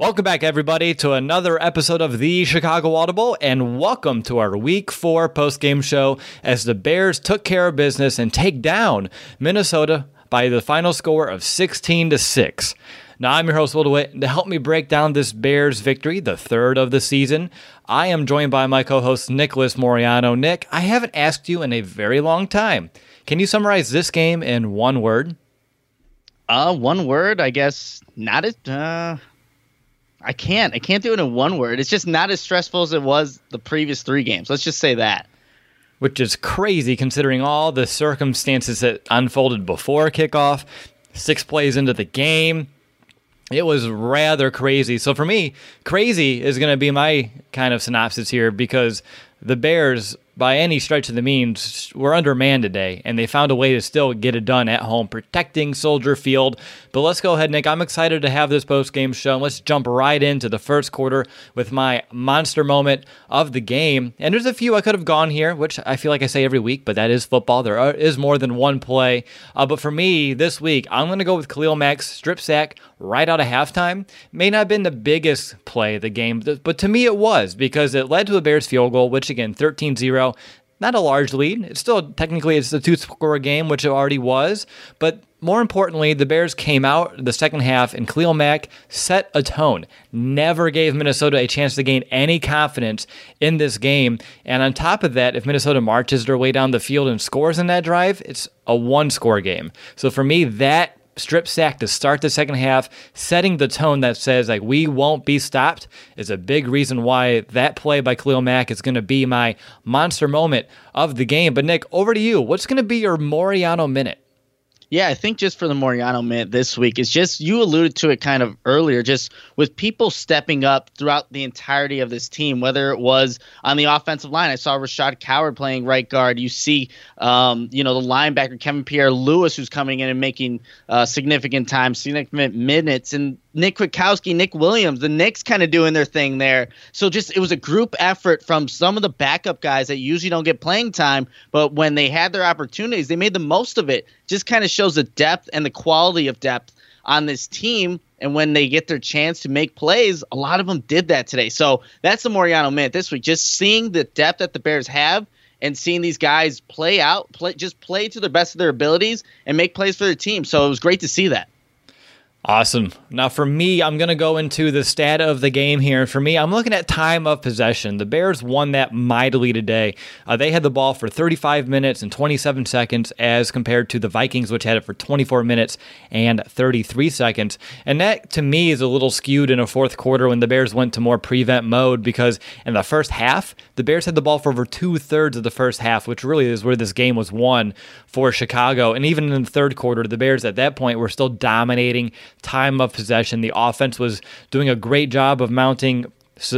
Welcome back, everybody, to another episode of the Chicago Audible, and welcome to our Week 4 post-game show as the Bears took care of business and take down Minnesota by the final score of 16 to 6. Now, I'm your host, Will DeWitt. And to help me break down this Bears victory, the third of the season, I am joined by my co host, Nicholas Moreano. Nick, I haven't asked you in a very long time. Can you summarize this game in one word? Uh, one word, I guess. Not as uh, I can't. I can't do it in one word. It's just not as stressful as it was the previous three games. Let's just say that. Which is crazy considering all the circumstances that unfolded before kickoff, six plays into the game. It was rather crazy. So for me, crazy is going to be my kind of synopsis here because the Bears by any stretch of the means, were undermanned today, and they found a way to still get it done at home, protecting Soldier Field. But let's go ahead, Nick. I'm excited to have this post game show. And Let's jump right into the first quarter with my monster moment of the game. And there's a few I could have gone here, which I feel like I say every week, but that is football. There is more than one play. Uh, but for me, this week, I'm going to go with Khalil Mack's strip sack right out of halftime. May not have been the biggest play of the game, but to me it was because it led to a Bears field goal, which again, 13 0 not a large lead. It's still technically it's a two score game, which it already was. But more importantly, the Bears came out the second half and Khalil Mack set a tone. Never gave Minnesota a chance to gain any confidence in this game. And on top of that, if Minnesota marches their way down the field and scores in that drive, it's a one score game. So for me, that strip sack to start the second half, setting the tone that says like we won't be stopped is a big reason why that play by Khalil Mack is going to be my monster moment of the game. But Nick, over to you. What's going to be your Moreano minute? Yeah, I think just for the Moreano minute this week, is just you alluded to it kind of earlier, just with people stepping up throughout the entirety of this team, whether it was on the offensive line. I saw Rashaad Coward playing right guard. You see, um, you know, the linebacker Kevin Pierre-Louis who's coming in and making uh, significant time, significant minutes, and Nick Kwiatkowski, Nick Williams, the Knicks kind of doing their thing there. So just it was a group effort from some of the backup guys that usually don't get playing time, but when they had their opportunities, they made the most of it. Just kind of shows the depth and the quality of depth on this team. And when they get their chance to make plays, a lot of them did that today. So that's the Moreano minute this week. Just seeing the depth that the Bears have and seeing these guys play out, play just play to the best of their abilities and make plays for their team. So it was great to see that. Awesome. Now, for me, I'm going to go into the stat of the game here. And For me, I'm looking at time of possession. The Bears won that mightily today. Uh, they had the ball for 35 minutes and 27 seconds, as compared to the Vikings, which had it for 24 minutes and 33 seconds. And that, to me, is a little skewed in a fourth quarter when the Bears went to more prevent mode because in the first half, the Bears had the ball for over two thirds of the first half, which really is where this game was won for Chicago. And even in the third quarter, the Bears at that point were still dominating time of possession. The offense was doing a great job of mounting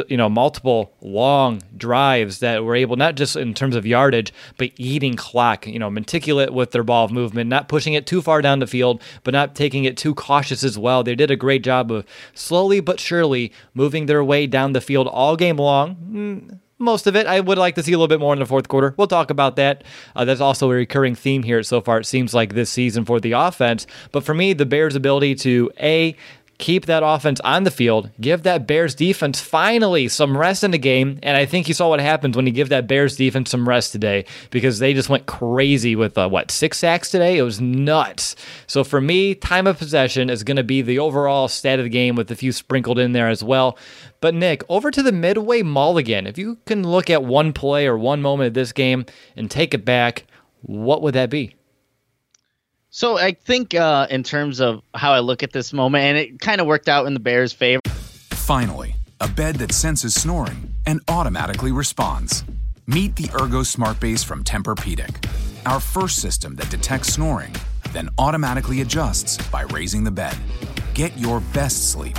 you know multiple long drives that were able not just in terms of yardage but eating clock you know meticulous with their ball movement not pushing it too far down the field but not taking it too cautious as well they did a great job of slowly but surely moving their way down the field all game long mm, most of it. I would like to see a little bit more in the fourth quarter. We'll talk about that. Uh, that's also a recurring theme here so far, it seems like this season for the offense. But for me, the Bears' ability to A, keep that offense on the field, give that Bears defense finally some rest in the game. And I think you saw what happens when you give that Bears defense some rest today because they just went crazy with uh, what six sacks today. It was nuts. So for me, time of possession is going to be the overall stat of the game with a few sprinkled in there as well. But Nick, over to the midway mulligan. If you can look at one play or one moment of this game and take it back, what would that be? So I think uh, in terms of how I look at this moment, and it kind of worked out in the Bears' favor. Finally, a bed that senses snoring and automatically responds. Meet the Ergo Smart Base from Tempur-Pedic, our first system that detects snoring, then automatically adjusts by raising the bed. Get your best sleep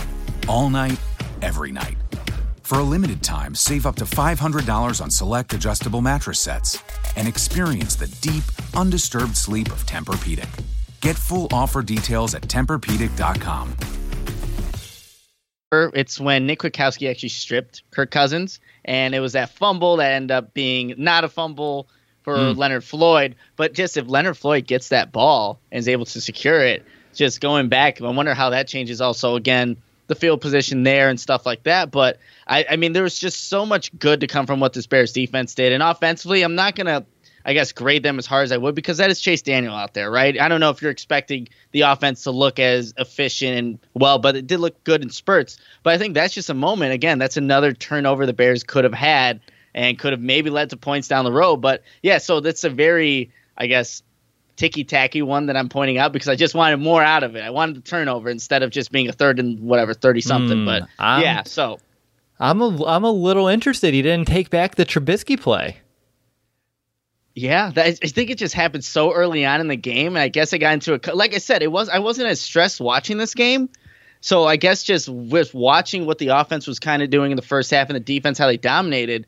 all night, every night. For a limited time, save up to $500 on select adjustable mattress sets and experience the deep, undisturbed sleep of Tempur-Pedic. Get full offer details at TempurPedic.com. It's when Nick Kwiatkowski actually stripped Kirk Cousins, and it was that fumble that ended up being not a fumble for mm. Leonard Floyd. But just if Leonard Floyd gets that ball and is able to secure it, just going back, I wonder how that changes also again the field position there and stuff like that. But I, I mean, there was just so much good to come from what this Bears defense did. And offensively, I'm not gonna I guess grade them as hard as I would because that is Chase Daniel out there, right? I don't know if you're expecting the offense to look as efficient and well, but it did look good in spurts. But I think that's just a moment. Again, that's another turnover the Bears could have had and could have maybe led to points down the road. But yeah, so that's a very, I guess, ticky tacky one that I'm pointing out because I just wanted more out of it. I wanted the turnover instead of just being a third and whatever, 30 something. Mm, but I'm, yeah, so. I'm a, I'm a little interested. He didn't take back the Trubisky play. Yeah, that, I think it just happened so early on in the game, and I guess I got into a like I said, it was I wasn't as stressed watching this game, so I guess just with watching what the offense was kind of doing in the first half and the defense how they dominated,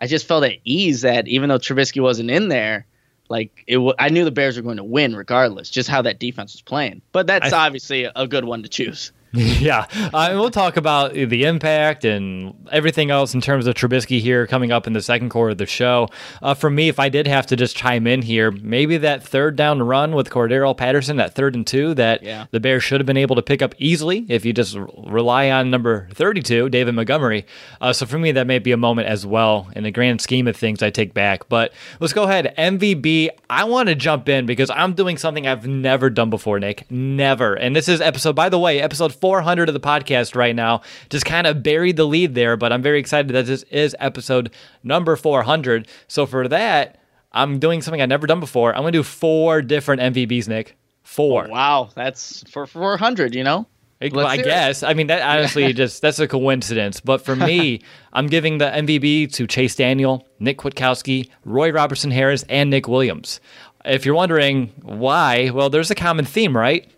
I just felt at ease that even though Trubisky wasn't in there, like it, w- I knew the Bears were going to win regardless, just how that defense was playing. But that's obviously a good one to choose. yeah, uh, we'll talk about the impact and everything else in terms of Trubisky here coming up in the second quarter of the show. Uh, for me, if I did have to just chime in here, maybe that third down run with Cordarrelle Patterson, that third and two that yeah. the Bears should have been able to pick up easily if you just rely on number 32, David Montgomery. Uh, so for me, that may be a moment as well. In the grand scheme of things, I take back. But let's go ahead. MVB, I want to jump in because I'm doing something I've never done before, Nick. Never. And this is episode, by the way, episode 400 of the podcast right now. Just kind of buried the lead there, but I'm very excited that this is episode number 400. So for that, I'm doing something I've never done before. I'm going to do four different MVBs, Nick. Four. Oh, wow, that's for 400, you know? Well, I guess. It. I mean, that honestly just that's a coincidence. But for me, I'm giving the MVB to Chase Daniel, Nick Kwiatkowski, Roy Robertson Harris, and Nick Williams. If you're wondering why, well, there's a common theme, right?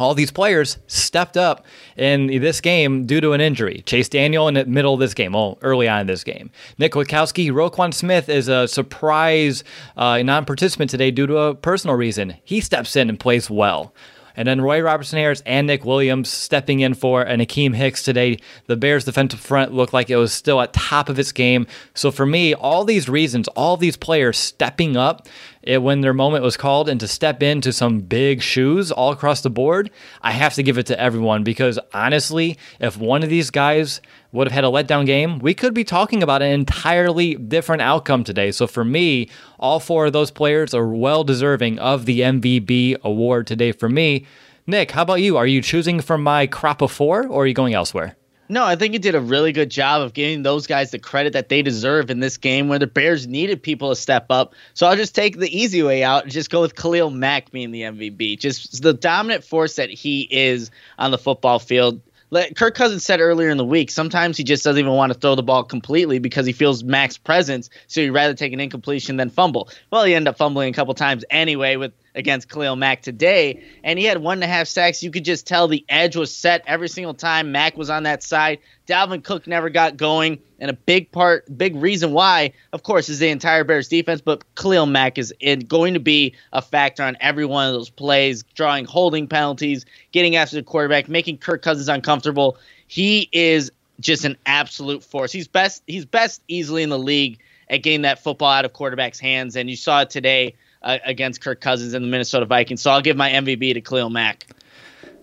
All these players stepped up in this game due to an injury. Chase Daniel in the middle of this game, well, early on in this game. Nick Kwiatkowski, Roquan Smith is a surprise uh, non participant today due to a personal reason. He steps in and plays well. And then Roy Robertson Harris and Nick Williams stepping in for an Akiem Hicks today. The Bears' defensive front looked like it was still at top of its game. So for me, all these reasons, all these players stepping up it, when their moment was called and to step into some big shoes all across the board, I have to give it to everyone because honestly, if one of these guys would have had a letdown game, we could be talking about an entirely different outcome today. So for me, all four of those players are well deserving of the MVB award today for me. Nick, how about you? Are you choosing from my crop of four or are you going elsewhere? No, I think he did a really good job of giving those guys the credit that they deserve in this game where the Bears needed people to step up. So I'll just take the easy way out and just go with Khalil Mack being the MVP. Just the dominant force that he is on the football field. Like Kirk Cousins said earlier in the week, sometimes he just doesn't even want to throw the ball completely because he feels Mack's presence, so he'd rather take an incompletion than fumble. Well, he ended up fumbling a couple times anyway with against Khalil Mack today, and he had one and a half sacks. You could just tell the edge was set every single time Mack was on that side. Dalvin Cook never got going, and a big part, big reason why, of course, is the entire Bears defense. But Khalil Mack is in, going to be a factor on every one of those plays, drawing holding penalties, getting after the quarterback, making Kirk Cousins uncomfortable. He is just an absolute force. He's best. He's best easily in the league at getting that football out of quarterbacks' hands, and you saw it today uh, against Kirk Cousins and the Minnesota Vikings. So I'll give my MVP to Khalil Mack.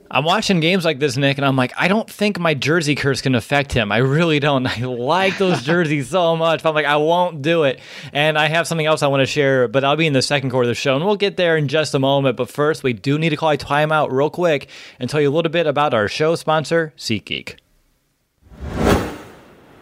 I'm watching games like this, Nick, and I'm like, I don't think my jersey curse can affect him. I really don't. I like those jerseys so much. I'm like, I won't do it. And I have something else I want to share, but I'll be in the second quarter of the show, and we'll get there in just a moment. But first, we do need to call a timeout real quick and tell you a little bit about our show sponsor, SeatGeek.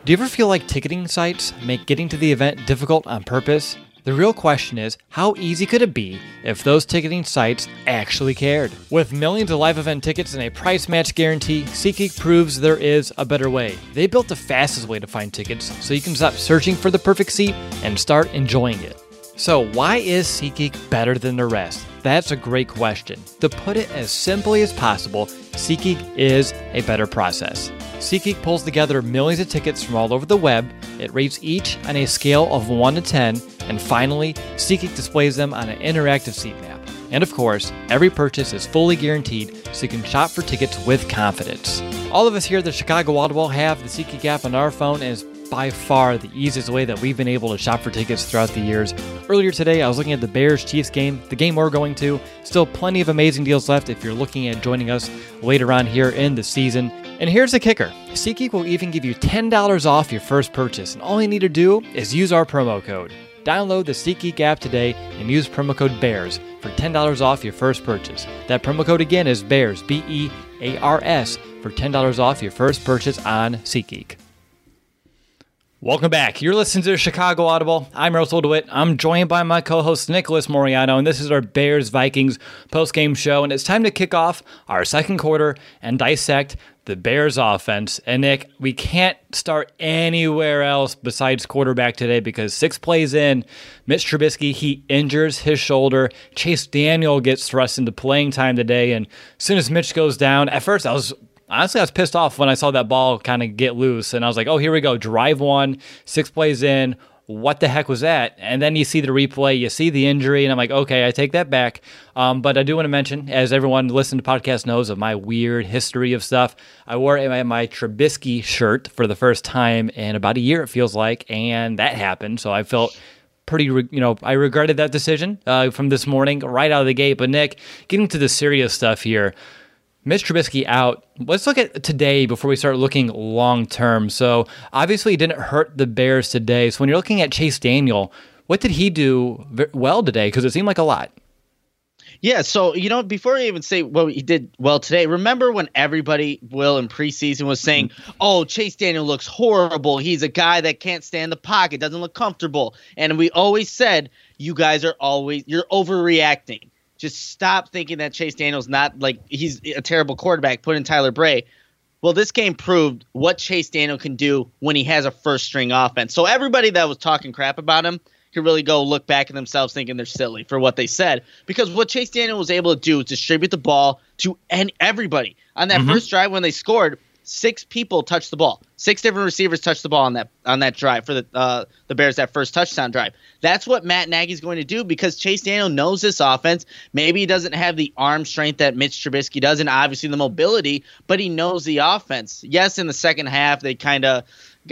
Do you ever feel like ticketing sites make getting to the event difficult on purpose? The real question is, how easy could it be if those ticketing sites actually cared? With millions of live event tickets and a price match guarantee, SeatGeek proves there is a better way. They built the fastest way to find tickets so you can stop searching for the perfect seat and start enjoying it. So, why is SeatGeek better than the rest? That's a great question. To put it as simply as possible, SeatGeek is a better process. SeatGeek pulls together millions of tickets from all over the web. It rates each on a scale of 1 to 10, and finally, SeatGeek displays them on an interactive seat map. And of course, every purchase is fully guaranteed so you can shop for tickets with confidence. All of us here at the Chicago Audible have the SeatGeek app on our phone, and it's by far the easiest way that we've been able to shop for tickets throughout the years. Earlier today, I was looking at the Bears Chiefs game, the game we're going to. Still plenty of amazing deals left if you're looking at joining us later on here in the season. And here's the kicker SeatGeek will even give you $10 off your first purchase, and all you need to do is use our promo code. Download the SeatGeek app today and use promo code BEARS for $10 off your first purchase. That promo code again is BEARS, B E A R S, for $10 off your first purchase on SeatGeek. Welcome back. You're listening to Chicago Audible. I'm Russell DeWitt. I'm joined by my co-host Nicholas Moreano, and this is our Bears Vikings post-game show. And it's time to kick off our second quarter and dissect the Bears offense. And Nick, we can't start anywhere else besides quarterback today because six plays in, Mitch Trubisky, he injures his shoulder. Chase Daniel gets thrust into playing time today. And as soon as Mitch goes down, at first I was honestly, I was pissed off when I saw that ball kind of get loose, and I was like, "Oh, here we go, drive one, six plays in." What the heck was that? And then you see the replay, you see the injury, and I'm like, okay, I take that back. Um, but I do want to mention, as everyone listening to podcast knows of my weird history of stuff, I wore my, my Trubisky shirt for the first time in about a year, it feels like, and that happened. So I felt pretty, you know, I regretted that decision uh, from this morning right out of the gate. But Nick, getting to the serious stuff here. Mitch Trubisky out. Let's look at today before we start looking long term. So, obviously, he didn't hurt the Bears today. So, when you're looking at Chase Daniel, what did he do well today? Because it seemed like a lot. Yeah, so you know, before I even say what he did well today, remember when everybody will in preseason was saying, mm-hmm. "Oh, Chase Daniel looks horrible. He's a guy that can't stand the pocket, doesn't look comfortable." And we always said, "You guys are always you're overreacting." Just stop thinking that Chase Daniel's not like he's a terrible quarterback. Put in Tyler Bray. Well, this game proved what Chase Daniel can do when he has a first string offense. So everybody that was talking crap about him can really go look back at themselves thinking they're silly for what they said. Because what Chase Daniel was able to do is distribute the ball to any, everybody. On that mm-hmm. first drive when they scored, six people touched the ball. Six different receivers touched the ball on that on that drive for the uh, the Bears that first touchdown drive. That's what Matt Nagy's going to do because Chase Daniel knows this offense. Maybe he doesn't have the arm strength that Mitch Trubisky does, and obviously the mobility, but he knows the offense. Yes, in the second half they kind of,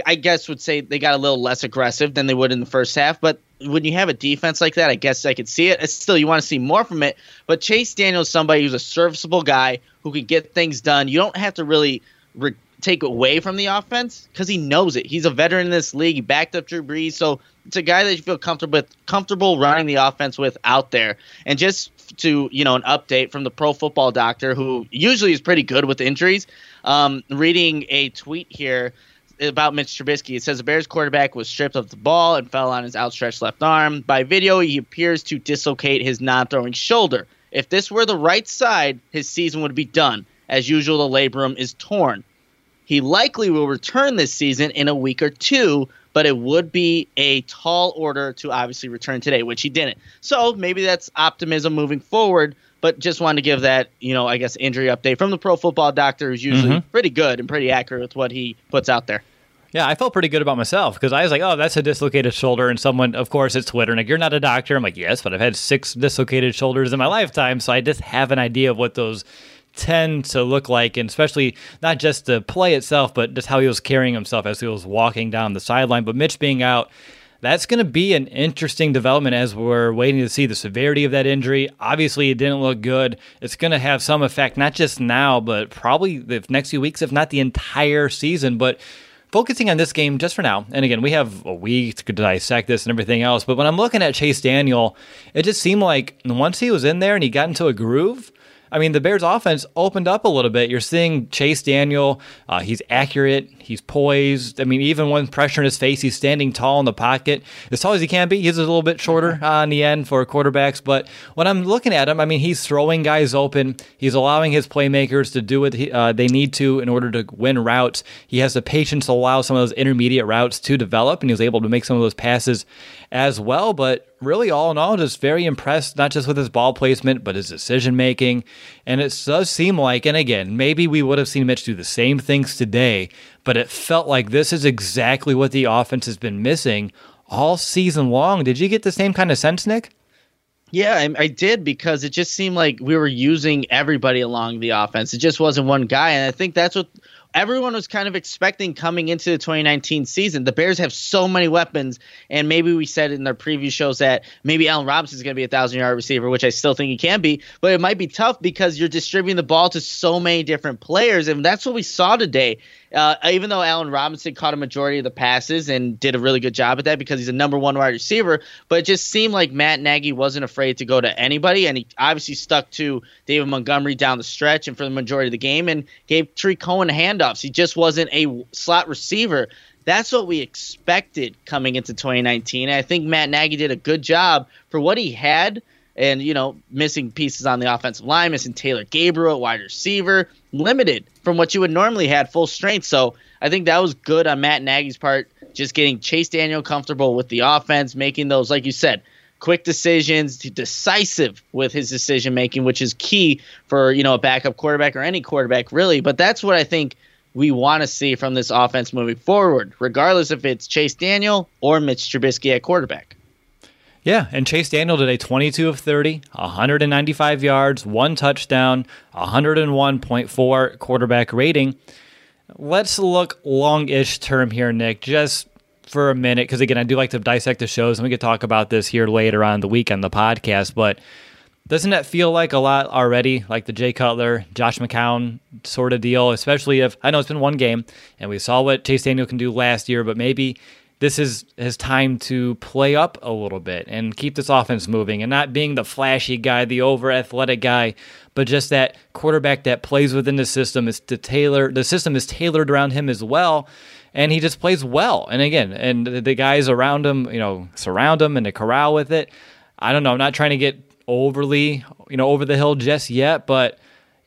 I guess, would say they got a little less aggressive than they would in the first half, but when you have a defense like that, I guess I could see it. Still, you want to see more from it. But Chase Daniel is somebody who's a serviceable guy who can get things done. You don't have to really re- take away from the offense because he knows it. He's a veteran in this league. He backed up Drew Brees, so it's a guy that you feel comfortable with, comfortable running the offense with out there. And just to you know, an update from the Pro Football Doctor, who usually is pretty good with injuries. Um, reading a tweet here about Mitch Trubisky. It says the Bears quarterback was stripped of the ball and fell on his outstretched left arm. By video, he appears to dislocate his non-throwing shoulder. If this were the right side, his season would be done. As usual, the labrum is torn. He likely will return this season in a week or two, but it would be a tall order to obviously return today, which he didn't. So maybe that's optimism moving forward. But just wanted to give that, you know, I guess injury update from the pro football doctor, who's usually mm-hmm. pretty good and pretty accurate with what he puts out there. Yeah, I felt pretty good about myself because I was like, oh, that's a dislocated shoulder. And someone, of course, it's Twitter. And like, you're not a doctor. I'm like, yes, but I've had six dislocated shoulders in my lifetime. So I just have an idea of what those tend to look like, and especially not just the play itself, but just how he was carrying himself as he was walking down the sideline. But Mitch being out, that's going to be an interesting development as we're waiting to see the severity of that injury. Obviously, it didn't look good. It's going to have some effect, not just now, but probably the next few weeks, if not the entire season. But focusing on this game just for now, and again, we have a week to dissect this and everything else. But when I'm looking at Chase Daniel, it just seemed like once he was in there and he got into a groove, I mean, the Bears' offense opened up a little bit. You're seeing Chase Daniel. Uh, he's accurate. He's poised. I mean, even when pressure in his face, he's standing tall in the pocket, as tall as he can be. He's a little bit shorter on the end for quarterbacks. But when I'm looking at him, I mean, he's throwing guys open. He's allowing his playmakers to do what he, uh, they need to in order to win routes. He has the patience to allow some of those intermediate routes to develop, and he was able to make some of those passes as well. But really, all in all, just very impressed, not just with his ball placement, but his decision making. And it does seem like, and again, maybe we would have seen Mitch do the same things today, but it felt like this is exactly what the offense has been missing all season long. Did you get the same kind of sense, Nick? Yeah, I, I, did because it just seemed like we were using everybody along the offense. It just wasn't one guy, and I think that's what everyone was kind of expecting coming into the 2019 season. The Bears have so many weapons, and maybe we said in our preview shows that maybe Allen Robinson is going to be a thousand yard receiver, which I still think he can be, but it might be tough because you're distributing the ball to so many different players, and that's what we saw today. Uh, even though Allen Robinson caught a majority of the passes and did a really good job at that because he's a number one wide receiver, but it just seemed like Matt Nagy wasn't afraid to go to anybody, and he obviously stuck to David Montgomery down the stretch and for the majority of the game, and gave Tarik Cohen handoffs. He just wasn't a slot receiver. That's what we expected coming into 2019. And I think Matt Nagy did a good job for what he had and you know missing pieces on the offensive line, missing Taylor Gabriel, wide receiver, limited from what you would normally had full strength. So I think that was good on Matt Nagy's part, just getting Chase Daniel comfortable with the offense, making those like you said, quick decisions, decisive with his decision making, which is key for you know a backup quarterback or any quarterback really. But that's what I think we want to see from this offense moving forward, regardless if it's Chase Daniel or Mitch Trubisky at quarterback. Yeah, and Chase Daniel today 22 of 30, 195 yards, one touchdown, 101.4 quarterback rating. Let's look long-ish term here, Nick, just for a minute because again, I do like to dissect the shows and we could talk about this here later on the week on the podcast, but doesn't that feel like a lot already, like the Jay Cutler, Josh McCown sort of deal? Especially if I know it's been one game and we saw what Chase Daniel can do last year, but maybe this is his time to play up a little bit and keep this offense moving and not being the flashy guy, the over athletic guy, but just that quarterback that plays within the system is to tailor the system is tailored around him as well. And he just plays well. And again, and the guys around him, you know, surround him and they corral with it. I don't know. I'm not trying to get overly, you know, over the hill just yet, but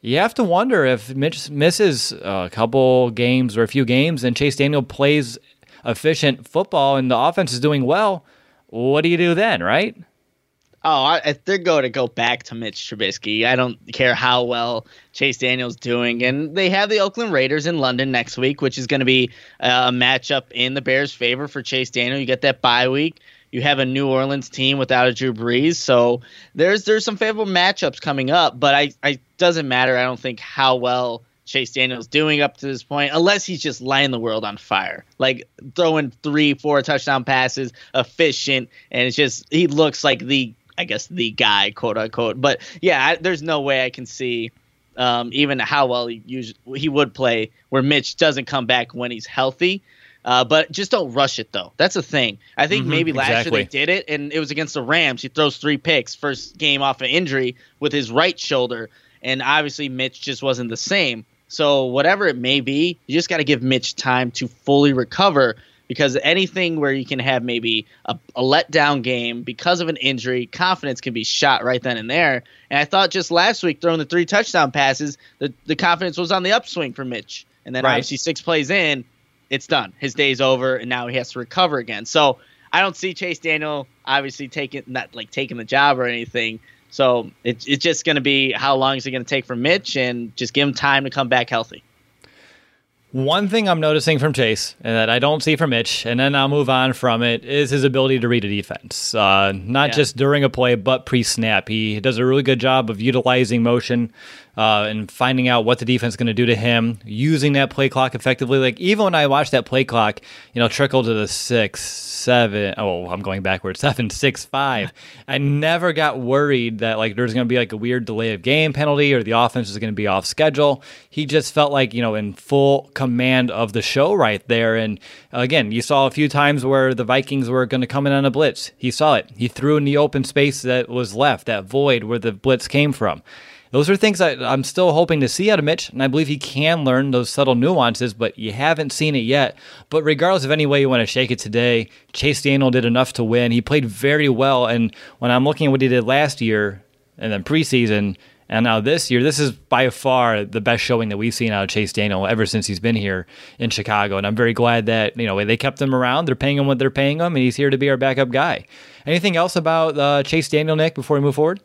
you have to wonder if Mitch misses a couple games or a few games and Chase Daniel plays efficient football and the offense is doing well, what do you do then, right? Oh, if they're going to go back to Mitch Trubisky, I don't care how well Chase Daniel's doing. And they have the Oakland Raiders in London next week, which is going to be a matchup in the Bears' favor for Chase Daniel. You get that bye week. You have a New Orleans team without a Drew Brees, so there's there's some favorable matchups coming up. But I, I doesn't matter. I don't think how well Chase Daniels doing up to this point, unless he's just lighting the world on fire, like throwing three, four touchdown passes, efficient, and it's just he looks like the, I guess, the guy, quote unquote. But yeah, I, there's no way I can see um, even how well he usually, he would play where Mitch doesn't come back when he's healthy. Uh, but just don't rush it though. That's a thing. I think mm-hmm, maybe last exactly. year they did it, and it was against the Rams. He throws three picks, first game off an injury with his right shoulder, and obviously Mitch just wasn't the same. So whatever it may be, you just got to give Mitch time to fully recover because anything where you can have maybe a, a letdown game because of an injury, confidence can be shot right then and there. And I thought just last week throwing the three touchdown passes, the, the confidence was on the upswing for Mitch. And then right. obviously six plays in, it's done. His day's over, and now he has to recover again. So I don't see Chase Daniel obviously taking not like taking the job or anything. So it, it's just going to be how long is it going to take for Mitch and just give him time to come back healthy. One thing I'm noticing from Chase and that I don't see from Mitch, and then I'll move on from it, is his ability to read a defense. Uh, not Yeah. just during a play, but pre snap. He does a really good job of utilizing motion uh, and finding out what the defense is going to do to him, using that play clock effectively. Like, even when I watched that play clock, you know, trickle to the six, seven, oh, I'm going backwards, seven, six, five. I never got worried that, like, there's going to be like a weird delay of game penalty or the offense is going to be off schedule. He just felt like, you know, in full command of the show right there. And again, you saw a few times where the Vikings were going to come in on a blitz. He saw it. He threw in the open space that was left, that void where the blitz came from. Those are things that I'm still hoping to see out of Mitch, and I believe he can learn those subtle nuances, but you haven't seen it yet. But regardless of any way you want to shake it today, Chase Daniel did enough to win. He played very well, and when I'm looking at what he did last year and then preseason, and now this year, this is by far the best showing that we've seen out of Chase Daniel ever since he's been here in Chicago. And I'm very glad that you know they kept him around. They're paying him what they're paying him, and he's here to be our backup guy. Anything else about uh, Chase Daniel, Nick, before we move forward?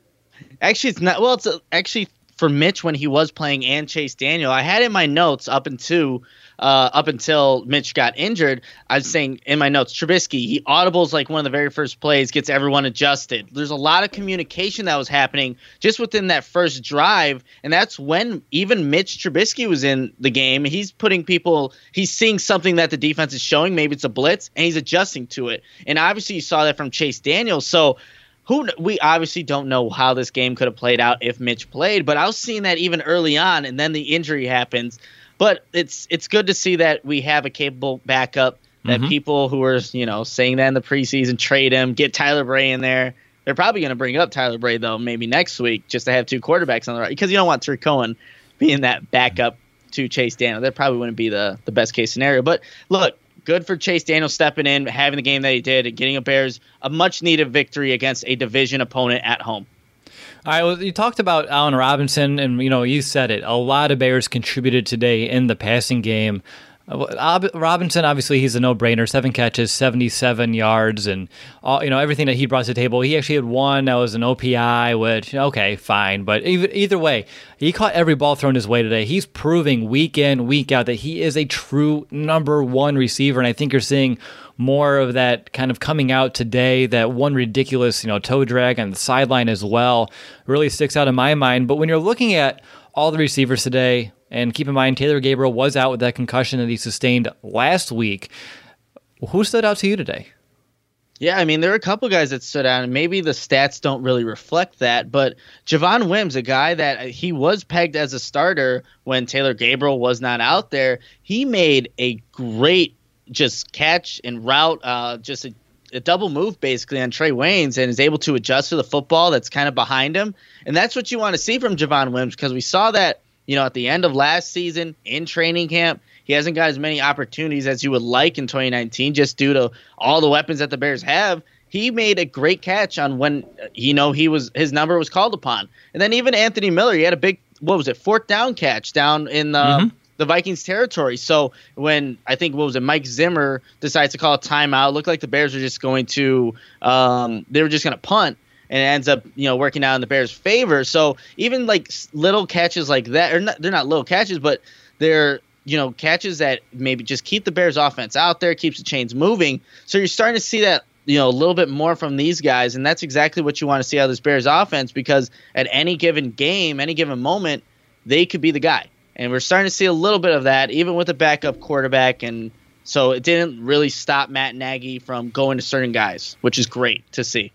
Actually, it's not. Well, it's uh, actually for Mitch when he was playing and Chase Daniel. I had in my notes up until uh, up until Mitch got injured. I was saying in my notes, Trubisky he audibles like one of the very first plays, gets everyone adjusted. There's a lot of communication that was happening just within that first drive, and that's when even Mitch Trubisky was in the game. He's putting people. He's seeing something that the defense is showing. Maybe it's a blitz, and he's adjusting to it. And obviously, you saw that from Chase Daniel. So who we obviously don't know how this game could have played out if Mitch played, but I was seeing that even early on, and then the injury happens. But it's it's good to see that we have a capable backup. That mm-hmm. people who are you know saying that in the preseason trade him, get Tyler Bray in there. They're probably going to bring up Tyler Bray though, maybe next week, just to have two quarterbacks on the right because you don't want Tarik Cohen being that backup to Chase Daniel. That probably wouldn't be the the best case scenario. But look, good for Chase Daniel stepping in, having the game that he did, and getting a Bears a much needed victory against a division opponent at home. All right, well, you talked about Allen Robinson, and you know you said it. A lot of Bears contributed today in the passing game. Ob- Robinson, obviously, he's a no-brainer. Seven catches, seventy-seven yards, and all, you know everything that he brought to the table. He actually had one that was an OPI, which okay, fine. But either, either way, he caught every ball thrown his way today. He's proving week in, week out that he is a true number one receiver, and I think you're seeing more of that kind of coming out today. That one ridiculous, you know, toe drag on the sideline as well really sticks out in my mind. But when you're looking at all the receivers today, and keep in mind Taylor Gabriel was out with that concussion that he sustained last week. Who stood out to you today? Yeah, I mean, there are a couple guys that stood out, and maybe the stats don't really reflect that. But Javon Wims, a guy that he was pegged as a starter when Taylor Gabriel was not out there, he made a great just catch and route, uh, just a, a double move basically on Trae Waynes, and is able to adjust to the football that's kind of behind him. And that's what you want to see from Javon Wims because we saw that, you know, at the end of last season in training camp. He hasn't got as many opportunities as you would like in 2019 just due to all the weapons that the Bears have. He made a great catch on when uh, you know he was his number was called upon. And then even Anthony Miller, he had a big what was it, fourth down catch down in the the Vikings territory. So when I think what was it, Mike Zimmer decides to call a timeout, looked like the Bears were just going to um, they were just going to punt and it ends up you know working out in the Bears' favor. So even like little catches like that, or not, they're not little catches, but they're you know catches that maybe just keep the Bears' offense out there, keeps the chains moving. So you're starting to see that you know a little bit more from these guys, and that's exactly what you want to see out of this Bears offense because at any given game, any given moment, they could be the guy, and we're starting to see a little bit of that even with a backup quarterback and. So it didn't really stop Matt Nagy from going to certain guys, which is great to see.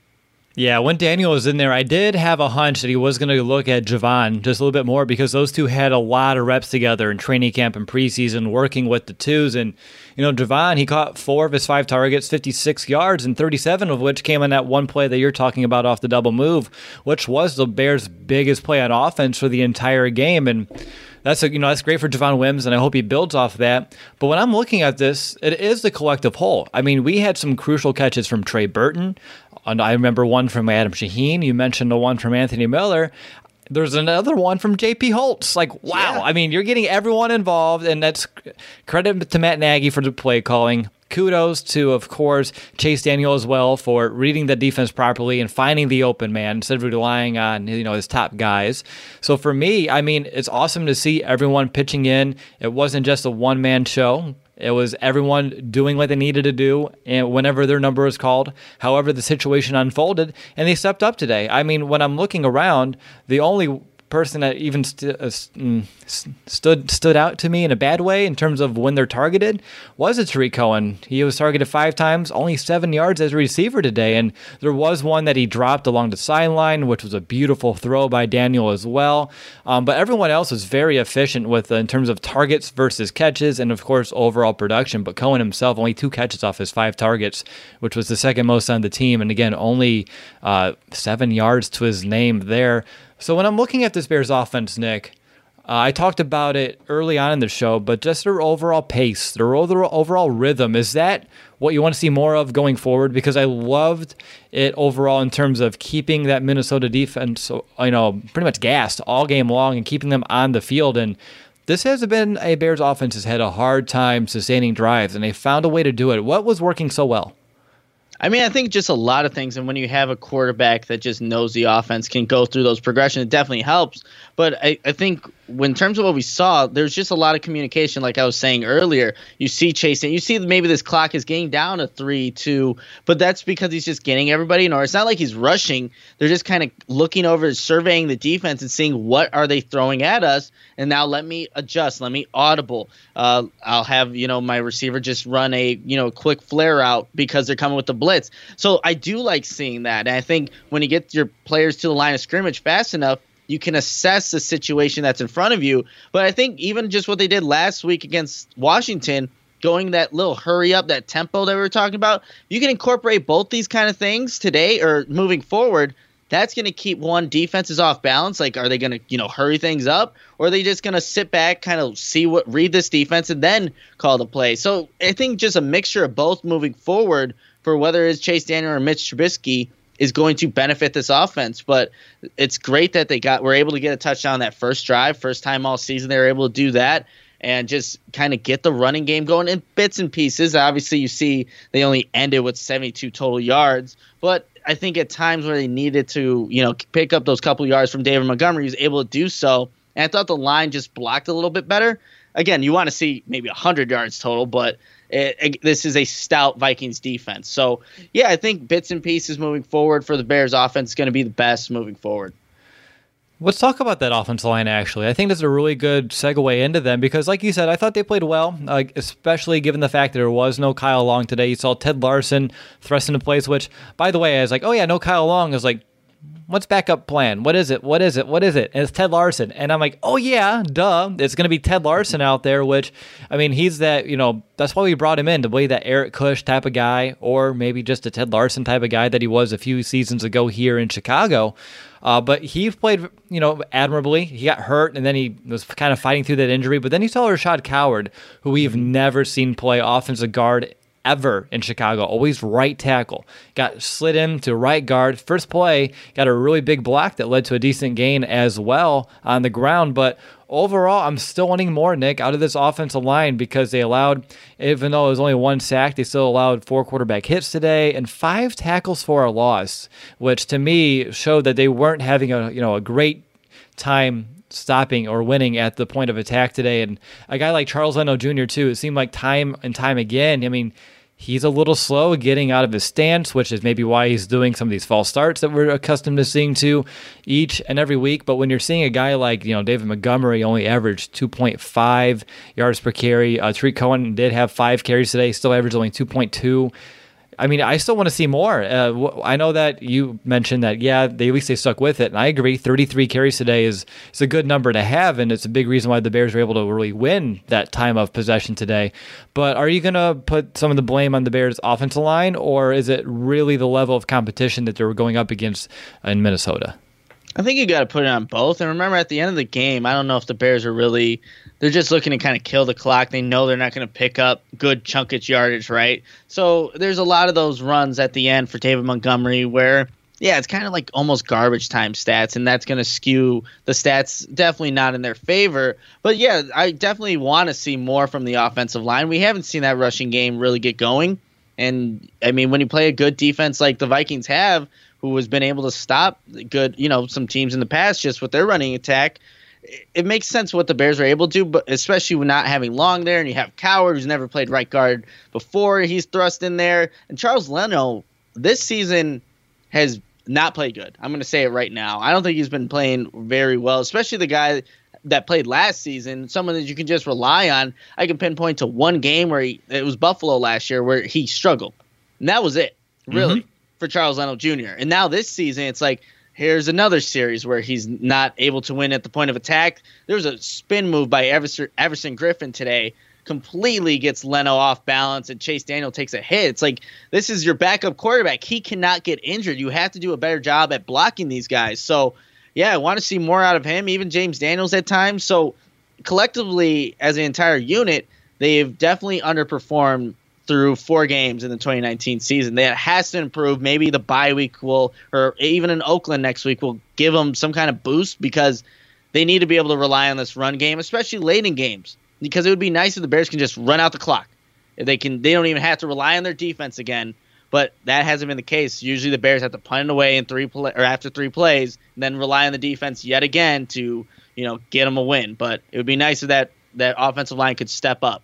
Yeah, when Daniel was in there, I did have a hunch that he was going to look at Javon just a little bit more because those two had a lot of reps together in training camp and preseason working with the twos. And, you know, Javon, he caught four of his five targets, 56 yards, and 37 of which came on that one play that you're talking about off the double move, which was the Bears' biggest play on offense for the entire game. And that's a, you know that's great for Javon Wims, and I hope he builds off of that. But when I'm looking at this, it is the collective whole. I mean, we had some crucial catches from Trey Burton, and I remember one from Adam Shaheen. You mentioned the one from Anthony Miller. There's another one from JP Holtz. Like, wow. Yeah. I mean, you're getting everyone involved, and that's credit to Matt Nagy for the play calling. kudos to, of course, Chase Daniel as well for reading the defense properly and finding the open man instead of relying on you know his top guys. So for me, I mean, it's awesome to see everyone pitching in. It wasn't just a one man show. It was everyone doing what they needed to do and whenever their number was called, however the situation unfolded, and they stepped up today. I mean, when I'm looking around, the only person that even st- uh, mm, stood stood out to me in a bad way in terms of when they're targeted was a Tarik Cohen. He was targeted five times, only seven yards as a receiver today, and there was one that he dropped along the sideline, which was a beautiful throw by Daniel as well. Um, but everyone else was very efficient with uh, in terms of targets versus catches, and of course overall production. But Cohen himself only two catches off his five targets, which was the second most on the team, and again only uh, seven yards to his name there. So when I'm looking at this Bears offense, Nick, uh, I talked about it early on in the show, but just their overall pace, their overall rhythm, is that what you want to see more of going forward? Because I loved it overall in terms of keeping that Minnesota defense, you know, pretty much gassed all game long and keeping them on the field. And this has been a Bears offense has had a hard time sustaining drives, and they found a way to do it. What was working so well? I mean, I think just a lot of things. And when you have a quarterback that just knows the offense, can go through those progressions, it definitely helps. But I, I think when in terms of what we saw, there's just a lot of communication. Like I was saying earlier, you see chasing, you see maybe this clock is getting down to three, two, but that's because he's just getting everybody in order. It's not like he's rushing. They're just kind of looking over, surveying the defense, and seeing what are they throwing at us. And now let me adjust. Let me audible. Uh, I'll have you know my receiver just run a you know quick flare out because they're coming with the blitz. So I do like seeing that. And I think when you get your players to the line of scrimmage fast enough you can assess the situation that's in front of you. But I think even just what they did last week against Washington, going that little hurry up, that tempo that we were talking about, you can incorporate both these kind of things today or moving forward. That's going to keep one defenses off balance. Like, are they going to, you know, hurry things up, or are they just going to sit back, kind of see what, read this defense, and then call the play? So I think just a mixture of both moving forward for whether it's Chase Daniel or Mitch Trubisky is going to benefit this offense. But it's great that they got were able to get a touchdown that first drive, first time all season they were able to do that and just kind of get the running game going in bits and pieces. Obviously, you see they only ended with 72 total yards, but I think at times where they needed to, you know, pick up those couple yards from David Montgomery, he was able to do so. And I thought the line just blocked a little bit better. Again, you want to see maybe 100 yards total, but it, it, this is a stout Vikings defense. So, yeah, I think bits and pieces moving forward for the Bears offense is going to be the best moving forward. Let's talk about that offensive line, actually. I think that's a really good segue into them because, like you said, I thought they played well, uh, especially given the fact that there was no Kyle Long today. You saw Ted Larsen thrust into place, which, by the way, I was like, oh, yeah, no Kyle Long. I was like, what's backup plan? What is it? What is it? What is it? And it's Ted Larsen. And I'm like, oh yeah, duh. It's gonna be Ted Larsen out there, which I mean, he's that, you know, that's why we brought him in to play that Eric Kush type of guy, or maybe just a Ted Larsen type of guy that he was a few seasons ago here in Chicago. Uh, but he played, you know, admirably. He got hurt, and then he was kind of fighting through that injury. But then he saw Rashaad Coward, who we've never seen play offensive guard ever in Chicago. Always right tackle. Got slid in to right guard. First play, got a really big block that led to a decent gain as well on the ground. But overall, I'm still wanting more, Nick, out of this offensive line because they allowed, even though it was only one sack, they still allowed four quarterback hits today and five tackles for a loss, which to me showed that they weren't having a you know a great time stopping or winning at the point of attack today. And a guy like Charles Leno Jr. too, it seemed like time and time again. I mean, he's a little slow getting out of his stance, which is maybe why he's doing some of these false starts that we're accustomed to seeing to each and every week. But when you're seeing a guy like you know David Montgomery only averaged 2.5 yards per carry, uh, Tarik Cohen did have five carries today, still averaged only 2.2. I mean, I still want to see more. Uh, I know that you mentioned that, yeah, they, at least they stuck with it, and I agree. 33 carries today is is a good number to have, and it's a big reason why the Bears were able to really win that time of possession today. But are you going to put some of the blame on the Bears' offensive line, or is it really the level of competition that they were going up against in Minnesota? I think you got to put it on both. And remember, at the end of the game, I don't know if the Bears are really they're just looking to kind of kill the clock. They know they're not going to pick up good chunkage yardage, right? So there's a lot of those runs at the end for David Montgomery where yeah, it's kind of like almost garbage time stats, and that's going to skew the stats definitely not in their favor. But yeah, I definitely want to see more from the offensive line. We haven't seen that rushing game really get going. And I mean, when you play a good defense like the Vikings have, who has been able to stop good, you know, some teams in the past just with their running attack, it makes sense what the Bears are able to, but especially with not having Long there, and you have Coward who's never played right guard before, he's thrust in there, and Charles Leno this season has not played good. I'm going to say it right now. I don't think he's been playing very well, especially the guy that played last season, someone that you can just rely on. I can pinpoint to one game where he, it was Buffalo last year where he struggled. And that was it, really, mm-hmm. for Charles Leno Jr. And now this season, it's like, here's another series where he's not able to win at the point of attack. There was a spin move by Everson, Everson Griffen today completely gets Leno off balance and Chase Daniel takes a hit. It's like this is your backup quarterback. He cannot get injured. You have to do a better job at blocking these guys. So, yeah, I want to see more out of him, even James Daniels at times. So, collectively, as an entire unit, they've definitely underperformed through four games in the 2019 season. That has to improve. Maybe the bye week will, or even in Oakland next week, will give them some kind of boost because they need to be able to rely on this run game, especially late in games because it would be nice if the Bears can just run out the clock. If they can, they don't even have to rely on their defense again. But that hasn't been the case. Usually, the Bears have to punt it away in three play, or after three plays, and then rely on the defense yet again to you know get them a win. But it would be nice if that that offensive line could step up.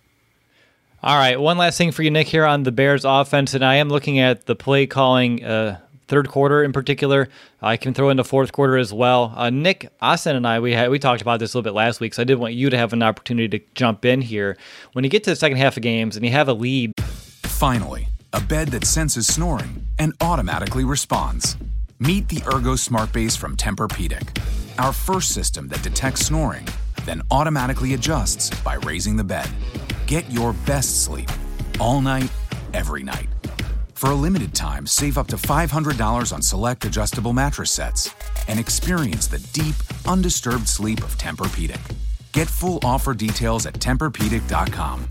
All right, one last thing for you, Nick, here on the Bears offense, and I am looking at the play calling uh, third quarter in particular. I can throw in the fourth quarter as well. Uh, Nick Austin and I we had we talked about this a little bit last week, so I did want you to have an opportunity to jump in here. When you get to the second half of games and you have a lead, finally, a bed that senses snoring and automatically responds. Meet the Ergo Smart Base from Tempur-Pedic, our first system that detects snoring, then automatically adjusts by raising the bed. Get your best sleep all night, every night. For a limited time, save up to $500 on select adjustable mattress sets and experience the deep, undisturbed sleep of Tempur-Pedic. Get full offer details at TempurPedic.com.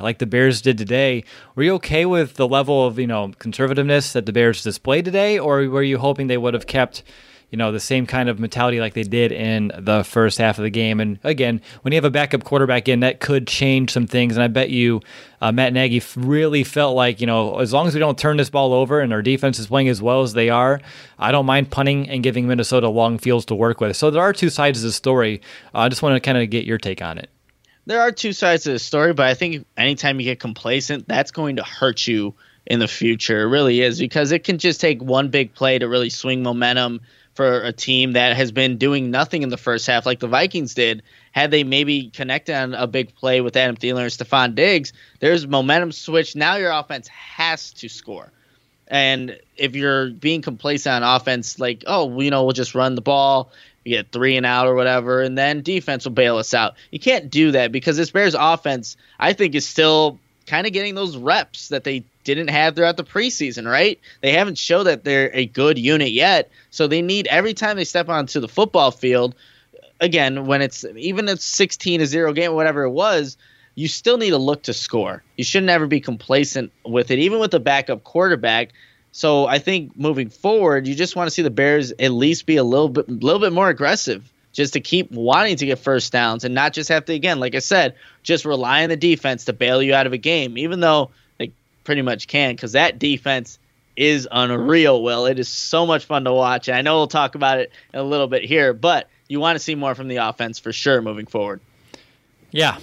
Like the Bears did today, were you okay with the level of you know conservativeness that the Bears displayed today, or were you hoping they would have kept you know, the same kind of mentality like they did in the first half of the game. And again, when you have a backup quarterback in, that could change some things. And I bet you uh, Matt Nagy really felt like, you know, as long as we don't turn this ball over and our defense is playing as well as they are, I don't mind punting and giving Minnesota long fields to work with. So there are two sides of the story. Uh, I just want to kind of get your take on it. There are two sides to the story, but I think anytime you get complacent, that's going to hurt you in the future. It really is because it can just take one big play to really swing momentum for a team that has been doing nothing in the first half, like the Vikings did. Had they maybe connected on a big play with Adam Thielen or Stefon Diggs, there's momentum switch. Now your offense has to score. And if you're being complacent on offense, like, oh, you know, we'll just run the ball, we get three and out or whatever, and then defense will bail us out. You can't do that because this Bears offense, I think, is still kind of getting those reps that they didn't have throughout the preseason, right? They haven't showed that they're a good unit yet. So they need every time they step onto the football field, again, when it's even if 16 to 0 game, whatever it was, you still need to look to score. You should never be complacent with it, even with the backup quarterback. So I think moving forward, you just want to see the Bears at least be a little bit, little bit more aggressive, just to keep wanting to get first downs and not just have to, again, like I said, just rely on the defense to bail you out of a game. Even though pretty much can because that defense is unreal. Well, it is so much fun to watch. And I know we'll talk about it in a little bit here, but you want to see more from the offense for sure moving forward. Yeah.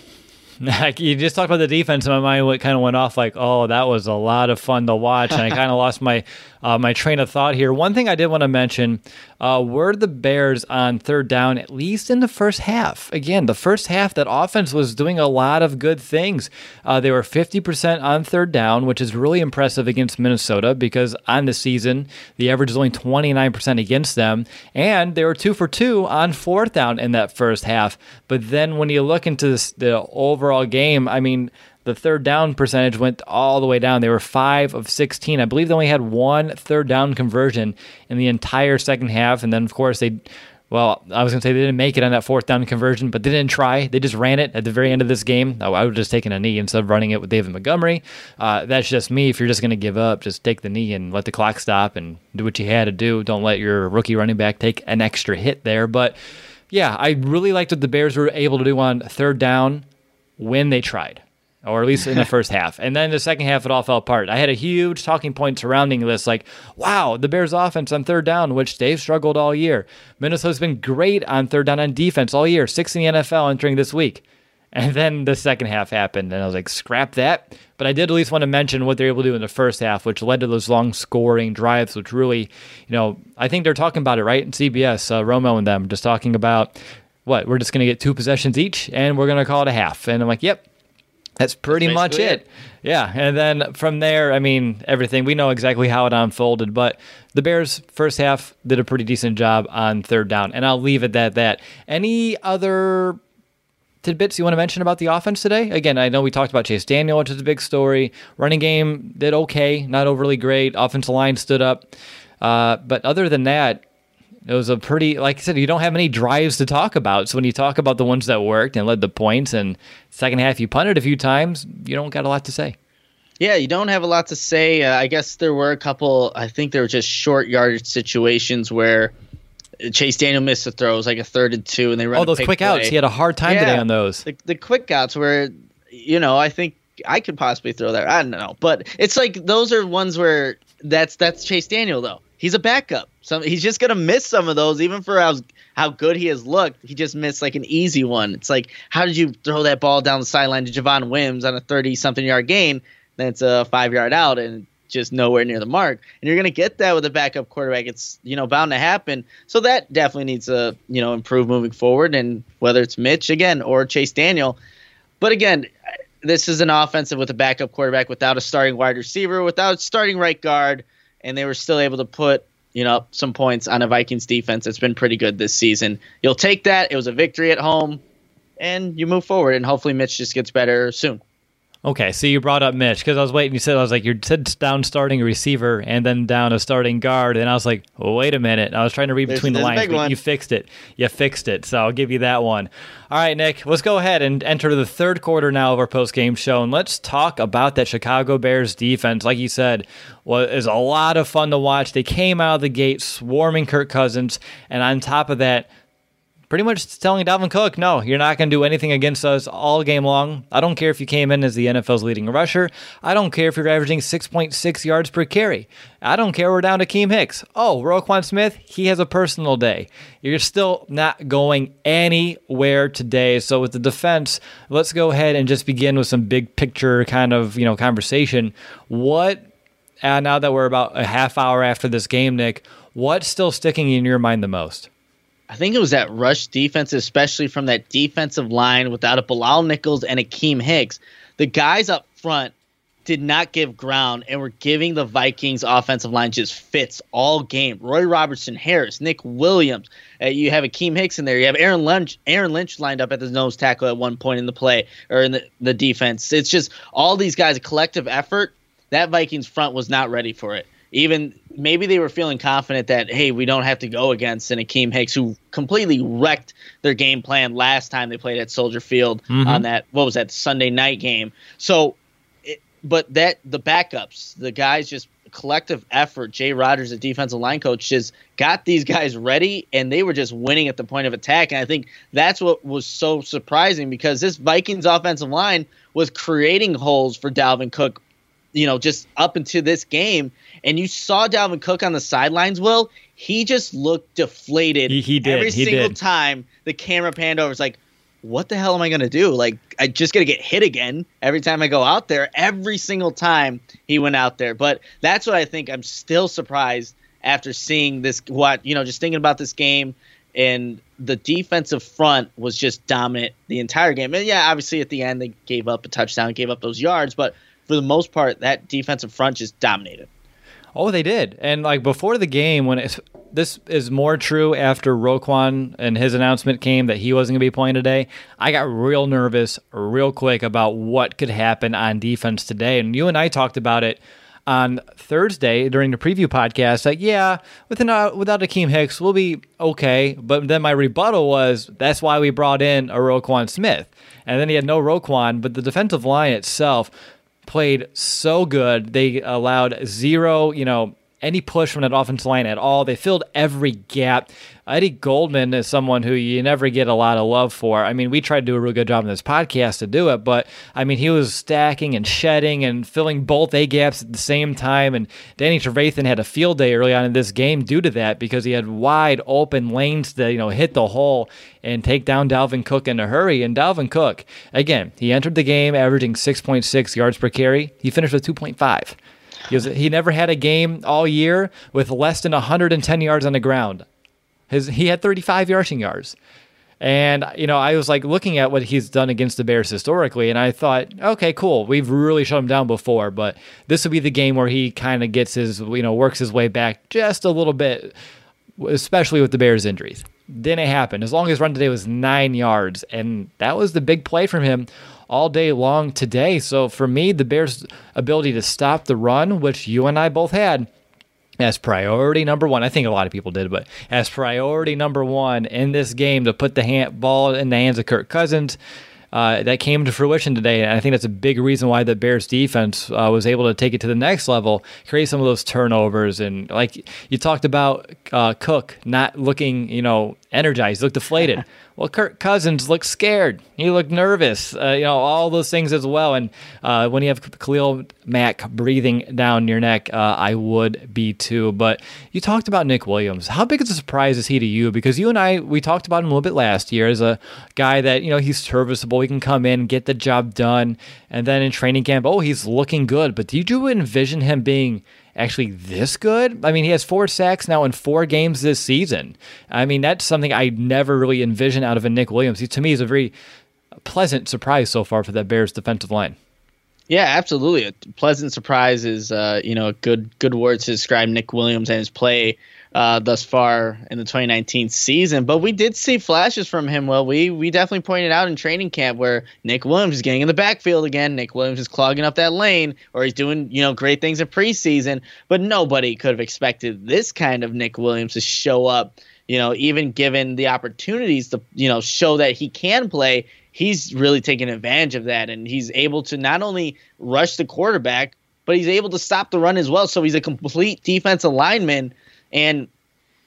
you just talked about the defense, and my mind kind of went off like, "Oh, that was a lot of fun to watch," and I kind of lost my uh, my train of thought here. One thing I did want to mention uh, were the Bears on third down, at least in the first half. Again, the first half, that offense was doing a lot of good things. Uh, they were 50% on third down, which is really impressive against Minnesota because on the season, the average is only 29% against them. And they were two for two on fourth down in that first half. But then when you look into this, the overall game, I mean, the third down percentage went all the way down. They were five of 16. I believe they only had one third down conversion in the entire second half. And then, of course, they well, I was going to say they didn't make it on that fourth down conversion, but they didn't try. They just ran it at the very end of this game. I would have just taken a knee instead of running it with David Montgomery. Uh, that's just me. If you're just going to give up, just take the knee and let the clock stop and do what you had to do. Don't let your rookie running back take an extra hit there. But yeah, I really liked what the Bears were able to do on third down when they tried or at least in the first half. And then the second half, it all fell apart. I had a huge talking point surrounding this, like, wow, the Bears' offense on third down, which they've struggled all year. Minnesota's been great on third down on defense all year, six in the NFL entering this week. And then the second half happened, and I was like, scrap that. But I did at least want to mention what they're able to do in the first half, which led to those long scoring drives, which really, you know, I think they're talking about it, right? In CBS, uh, Romo and them just talking about what, we're just going to get two possessions each, and we're going to call it a half. And I'm like, yep, that's pretty That's much it. it. Yeah. And then from there, I mean, everything, we know exactly how it unfolded, but the Bears first half did a pretty decent job on third down. And I'll leave it at that. Any other tidbits you want to mention about the offense today? Again, I know we talked about Chase Daniel, which is a big story. Running game did okay, not overly great. Offensive line stood up. Uh, but other than that, it was a pretty, like I said, you don't have any drives to talk about. So when you talk about the ones that worked and led the points, and second half you punted a few times, you don't got a lot to say. Yeah, you don't have a lot to say. Uh, I guess there were a couple. I think there were just short yardage situations where Chase Daniel missed the throws, like a third and two, and they run. Oh, those quick play. outs. He had a hard time yeah, today on those. The, the quick outs where, you know, I think I could possibly throw that. I don't know, but it's like those are ones where that's that's Chase Daniel though. He's a backup. He's just gonna miss some of those, even for how how good he has looked. He just missed like an easy one. It's like how did you throw that ball down the sideline to Javon Wims on a thirty something yard gain? Then it's a five yard out and just nowhere near the mark. And you're gonna get that with a backup quarterback. It's you know bound to happen. So that definitely needs to you know improve moving forward. And whether it's Mitch again or Chase Daniel, but again. This is an offensive with a backup quarterback without a starting wide receiver, without starting right guard, and they were still able to put you know, some points on a Vikings defense that's been pretty good this season. You'll take that. It was a victory at home, and you move forward, and hopefully Mitch just gets better soon. Okay, so you brought up Mitch because I was waiting. You said I was like you said down starting receiver and then down a starting guard, and I was like, wait a minute. I was trying to read between there's, the lines, but you fixed it. You fixed it, so I'll give you that one. All right, Nick, let's go ahead and enter the third quarter now of our post game show, and let's talk about that Chicago Bears defense. Like you said, was a lot of fun to watch. They came out of the gate swarming Kirk Cousins, and on top of that pretty much telling Dalvin Cook, no, you're not going to do anything against us all game long. I don't care if you came in as the NFL's leading rusher. I don't care if you're averaging 6.6 yards per carry. I don't care we're down to Keem Hicks. Oh, Roquan Smith, he has a personal day. You're still not going anywhere today. So with the defense, let's go ahead and just begin with some big picture kind of, you know, conversation. What uh, now that we're about a half hour after this game, Nick, what's still sticking in your mind the most? I think it was that rush defense, especially from that defensive line without a Bilal Nichols and Akiem Hicks. The guys up front did not give ground and were giving the Vikings offensive line just fits all game. Roy Robertson, Harris, Nick Williams. Uh, you have Akiem Hicks in there. You have Aaron Lynch, Aaron Lynch lined up at the nose tackle at one point in the play or in the, the defense. It's just all these guys, a collective effort. That Vikings front was not ready for it even maybe they were feeling confident that hey, we don't have to go against an Akiem Hicks who completely wrecked their game plan last time they played at Soldier Field mm-hmm. on that what was that Sunday night game. So, it, but that the backups, the guys just collective effort. Jay Rodgers, the defensive line coach, just got these guys ready, and they were just winning at the point of attack. And I think that's what was so surprising because this Vikings offensive line was creating holes for Dalvin Cook you know, just up into this game. And you saw Dalvin Cook on the sidelines, Will. He just looked deflated he, he did. every he single did. time the camera panned over. It's like, what the hell am I going to do? Like, I just going to get hit again every time I go out there. Every single time he went out there. But that's what I think. I'm still surprised after seeing this, what, you know, just thinking about this game. And the defensive front was just dominant the entire game. And yeah, obviously at the end they gave up a touchdown, gave up those yards, but for the most part, that defensive front just dominated. Oh, they did. And like before the game, when it's this is more true after Roquan and his announcement came that he wasn't going to be playing today. I got real nervous real quick about what could happen on defense today. And you and I talked about it on Thursday during the preview podcast, like, yeah, uh, without, without Akiem Hicks, we'll be okay. But then my rebuttal was, that's why we brought in a Roquan Smith. And then he had no Roquan, but the defensive line itself played so good. They allowed zero, you know, any push from that offensive line at all. They filled every gap. Eddie Goldman is someone who you never get a lot of love for. I mean, we tried to do a real good job in this podcast to do it, but I mean, he was stacking and shedding and filling both A gaps at the same time. And Danny Trevathan had a field day early on in this game due to that because he had wide open lanes to you know hit the hole and take down Dalvin Cook in a hurry. And Dalvin Cook, again, he entered the game averaging 6.6 yards per carry. He finished with 2.5. He, was, he never had a game all year with less than 110 yards on the ground. His he had 35 rushing yards. And you know, I was like looking at what he's done against the Bears historically, and I thought, okay, cool. We've really shut him down before, but this would be the game where he kind of gets his, you know, works his way back just a little bit, especially with the Bears' injuries. Didn't happen. As long as run today was nine yards, and that was the big play from him all day long today. So for me, the Bears' ability to stop the run, which you and I both had as priority number one. I think a lot of people did, but as priority number one in this game to put the hand, ball in the hands of Kirk Cousins. Uh, that came to fruition today, and I think that's a big reason why the Bears defense uh, was able to take it to the next level, create some of those turnovers, and like you talked about, uh, Cook not looking, you know, energized, looked deflated. Well, Kirk Cousins looked scared. He looked nervous. Uh, you know, all those things as well. And uh, when you have Khalil Mack breathing down your neck, uh, I would be too. But you talked about Nick Williams. How big of a surprise is he to you? Because you and I, we talked about him a little bit last year as a guy that, you know, he's serviceable. He can come in, get the job done. And then in training camp, oh, he's looking good. But did you envision him being – actually this good. I mean, he has four sacks now in four games this season. I mean, that's something I never really envisioned out of a Nick Williams. He, to me, is a very pleasant surprise so far for that Bears defensive line. Yeah, absolutely. A pleasant surprise is, uh, you know, a good good word to describe Nick Williams and his play uh, thus far in the 2019 season. But we did see flashes from him. Well, we we definitely pointed out in training camp where Nick Williams is getting in the backfield again. Nick Williams is clogging up that lane, or he's doing you know great things in preseason. But nobody could have expected this kind of Nick Williams to show up. You know, even given the opportunities to you know show that he can play, he's really taking advantage of that, and he's able to not only rush the quarterback, but he's able to stop the run as well. So he's a complete defensive lineman and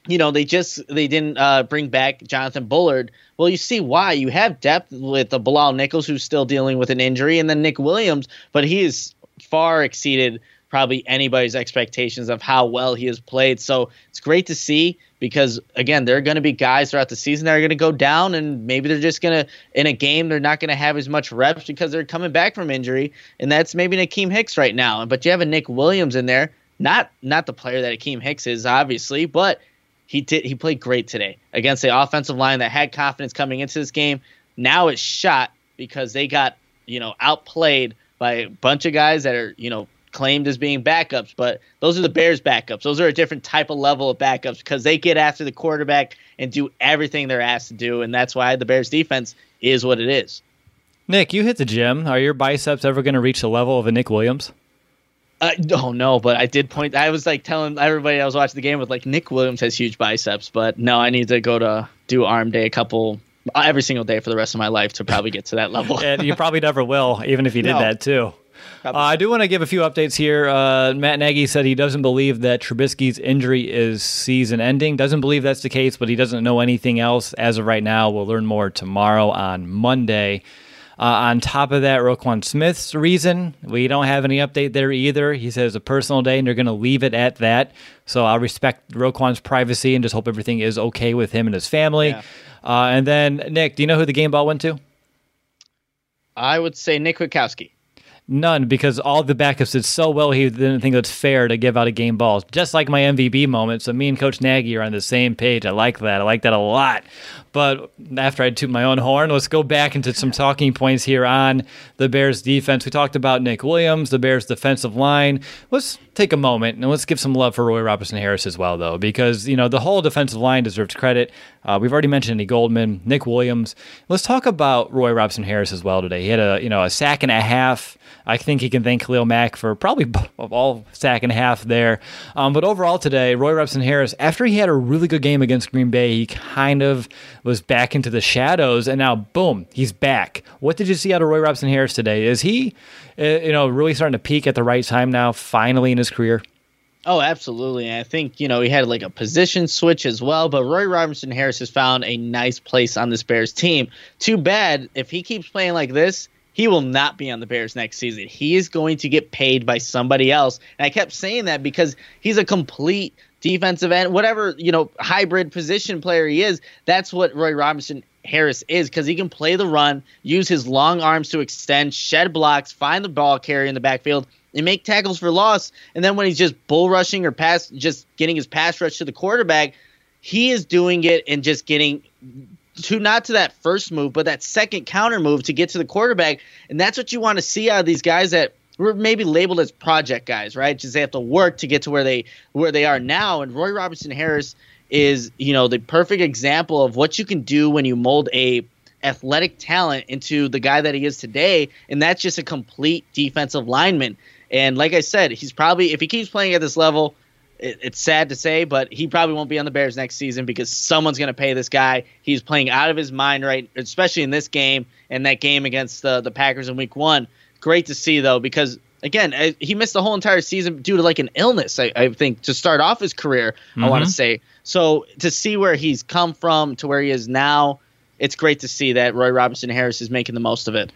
you know they just they didn't uh, bring back Jonathan Bullard. Well, you see why. You have depth with the Bilal Nichols, who's still dealing with an injury, and then Nick Williams, but he has far exceeded probably anybody's expectations of how well he has played. So it's great to see because again, there are going to be guys throughout the season that are going to go down, and maybe they're just going to in a game they're not going to have as much reps because they're coming back from injury, and that's maybe Akiem Hicks right now. But you have a Nick Williams in there not not the player that Akiem Hicks is, obviously, but he did he played great today against the offensive line that had confidence coming into this game. Now it's shot because they got, you know, outplayed by a bunch of guys that are, you know, claimed as being backups, but those are the Bears backups. Those are a different type of level of backups because they get after the quarterback and do everything they're asked to do, and that's why the Bears defense is what it is. Nick, you hit the gym. Are your biceps ever going to reach the level of a Nick Williams? Uh, oh no, but I did point. I was like telling everybody I was watching the game with like Nick Williams has huge biceps, but no, I need to go to do arm day a couple every single day for the rest of my life to probably get to that level. and you probably never will, even if you did no. that too. Uh, I do want to give a few updates here. Uh, Matt Nagy said he doesn't believe that Trubisky's injury is season ending. Doesn't believe that's the case, but he doesn't know anything else as of right now. We'll learn more tomorrow on Monday. Uh, on top of that, Roquan Smith's reason, we don't have any update there either. He says a personal day and they're going to leave it at that. So I'll respect Roquan's privacy and just hope everything is okay with him and his family. Yeah. Uh, and then, Nick, do you know who the game ball went to? I would say Nick Kwiatkowski. None, because all the backups did so well, he didn't think it's fair to give out a game ball. Just like my MVP moment. So me and Coach Nagy are on the same page. I like that. I like that a lot. But after I toot my own horn, let's go back into some talking points here on the Bears defense. We talked about Nick Williams, the Bears defensive line. Let's take a moment and let's give some love for Roy Robertson Harris as well, though, because you know the whole defensive line deserves credit. Uh, we've already mentioned Eddie Goldman, Nick Williams. Let's talk about Roy Robertson Harris as well today. He had a you know a sack and a half I think he can thank Khalil Mack for probably all sack and a half there. Um, but overall today, Roy Robertson Harris, after he had a really good game against Green Bay, he kind of was back into the shadows, and now boom, he's back. What did you see out of Roy Robertson Harris today? Is he, uh, you know, really starting to peak at the right time now, finally in his career? Oh, absolutely. And I think, you know, he had like a position switch as well, but Roy Robertson Harris has found a nice place on this Bears team. Too bad if he keeps playing like this, he will not be on the Bears next season. He is going to get paid by somebody else. And I kept saying that because he's a complete defensive end, whatever, you know, hybrid position player he is. That's what Roy Robinson Harris is because he can play the run, use his long arms to extend, shed blocks, find the ball carrier in the backfield and make tackles for loss. And then when he's just bull rushing or pass, just getting his pass rush to the quarterback, he is doing it and just getting to not to that first move, but that second counter move to get to the quarterback. And that's what you want to see out of these guys that were maybe labeled as project guys, right? Just they have to work to get to where they where they are now. And Roy Robertson Harris is, you know, the perfect example of what you can do when you mold a athletic talent into the guy that he is today, and that's just a complete defensive lineman. And like I said, he's probably if he keeps playing at this level, it, it's sad to say, but he probably won't be on the Bears next season because someone's going to pay this guy. He's playing out of his mind right, especially in this game and that game against the the Packers in Week One. Great to see though, because again, he missed the whole entire season due to like an illness. I, I think to start off his career, mm-hmm. I want to say. So to see where he's come from to where he is now, it's great to see that Roy Robinson Harris is making the most of it.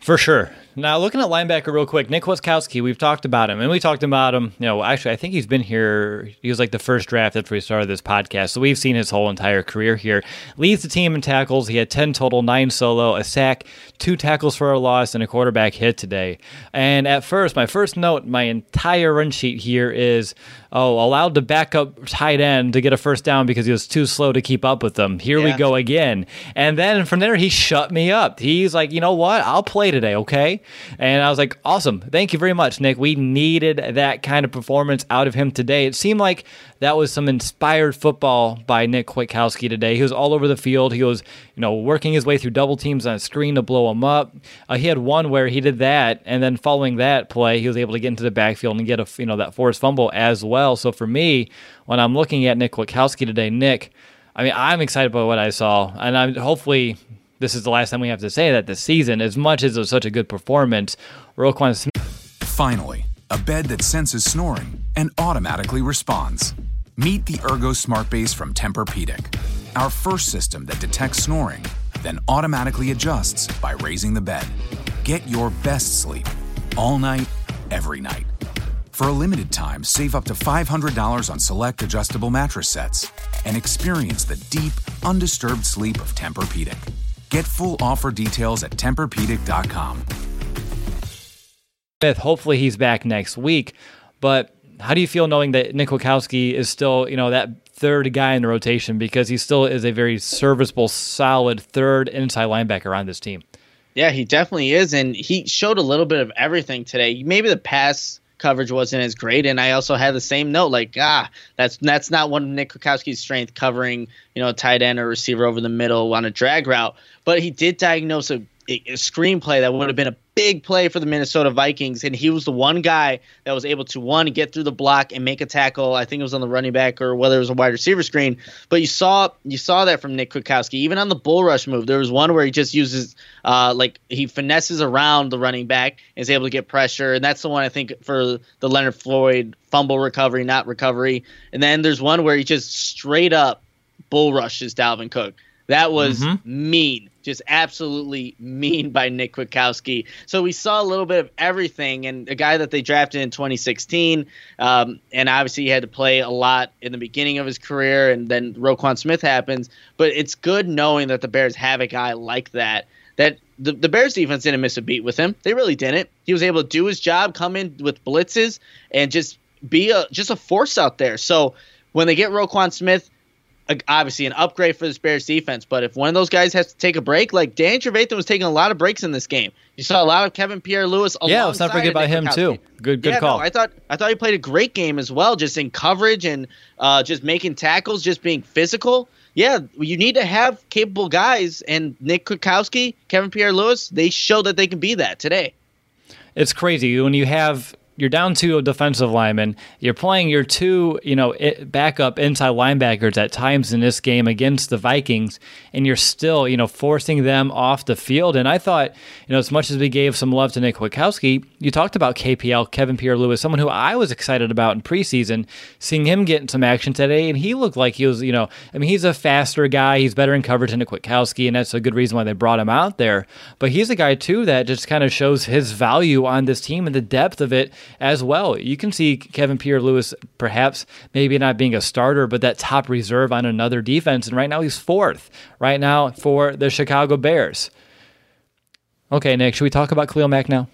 For sure. Now, looking at linebacker real quick, Nick Kwiatkowski, we've talked about him, and we talked about him. You know, actually, I think he's been here. He was like the first draft after we started this podcast, so we've seen his whole entire career here. Leads the team in tackles. He had ten total, nine solo, a sack, two tackles for a loss, and a quarterback hit today. And at first, my first note, my entire run sheet here is oh, allowed to back up tight end to get a first down because he was too slow to keep up with them. Here yeah. we go again. And then from there, he shut me up. He's like, you know what? I'll play today, okay? And I was like, awesome. Thank you very much, Nick. We needed that kind of performance out of him today. It seemed like that was some inspired football by Nick Kwiatkowski today. He was all over the field. He was, you know, working his way through double teams on a screen to blow him up. Uh, he had one where he did that, and then following that play, he was able to get into the backfield and get a, you know, that forced fumble as well. So for me, when I'm looking at Nick Kwiatkowski today, Nick, I mean, I'm excited about what I saw, and I'm hopefully this is the last time we have to say that this season. As much as it was such a good performance, Roquan Smith. Finally, a bed that senses snoring and automatically responds. Meet the Ergo Smart Base from Tempur-Pedic, our first system that detects snoring, then automatically adjusts by raising the bed. Get your best sleep all night, every night. For a limited time, save up to $500 on select adjustable mattress sets and experience the deep, undisturbed sleep of Tempur-Pedic. Get full offer details at TempurPedic.com. Hopefully he's back next week, but how do you feel knowing that Nick Kwiatkowski is still, you know, that third guy in the rotation because he still is a very serviceable, solid third inside linebacker on this team? Yeah, he definitely is, and he showed a little bit of everything today. Maybe the pass coverage wasn't as great, and I also had the same note like, ah, that's that's not one of Nick Kwiatkowski's strength, covering you know a tight end or receiver over the middle on a drag route. But he did diagnose a a, screenplay that would have been a big play for the Minnesota Vikings, and he was the one guy that was able to one get through the block and make a tackle. I think it was on the running back or whether it was a wide receiver screen. But you saw you saw that from Nick Kwiatkowski. Even on the bull rush move, there was one where he just uses uh, like he finesses around the running back and is able to get pressure, and that's the one I think for the Leonard Floyd fumble recovery, not recovery. And then there's one where he just straight up bull rushes Dalvin Cook. That was mm-hmm. mean, just absolutely mean by Nick Kwiatkowski. So we saw a little bit of everything, and a guy that they drafted in 2016, um, and obviously he had to play a lot in the beginning of his career, and then Roquan Smith happens. But it's good knowing that the Bears have a guy like that. That the, the Bears defense didn't miss a beat with him. They really didn't. He was able to do his job, come in with blitzes, and just be a just a force out there. So when they get Roquan Smith obviously an upgrade for the Bears defense. But if one of those guys has to take a break, like Dan Trevathan was taking a lot of breaks in this game. You saw a lot of Kevin Pierre-Louis. Yeah, let's not forget about him too. Good, good yeah, call. No, I thought I thought he played a great game as well, just in coverage and uh, just making tackles, just being physical. Yeah, you need to have capable guys, and Nick Kwiatkowski, Kevin Pierre-Louis, they show that they can be that today. it's crazy when you have you're down to a defensive lineman. You're playing your two, you know, backup inside linebackers at times in this game against the Vikings, and you're still, you know, forcing them off the field. And I thought, you know, as much as we gave some love to Nick Kwiatkowski, you talked about KPL, Kevin Pierre-Louis, someone who I was excited about in preseason, seeing him get in some action today, and he looked like he was, you know, I mean, he's a faster guy. He's better in coverage than Kwiatkowski, and that's a good reason why they brought him out there. But he's a guy too that just kind of shows his value on this team and the depth of it as well. You can see Kevin Pierre-Louis perhaps maybe not being a starter, but that top reserve on another defense. And right now he's fourth right now for the Chicago Bears. Okay, Nick, should we talk about Khalil Mack now?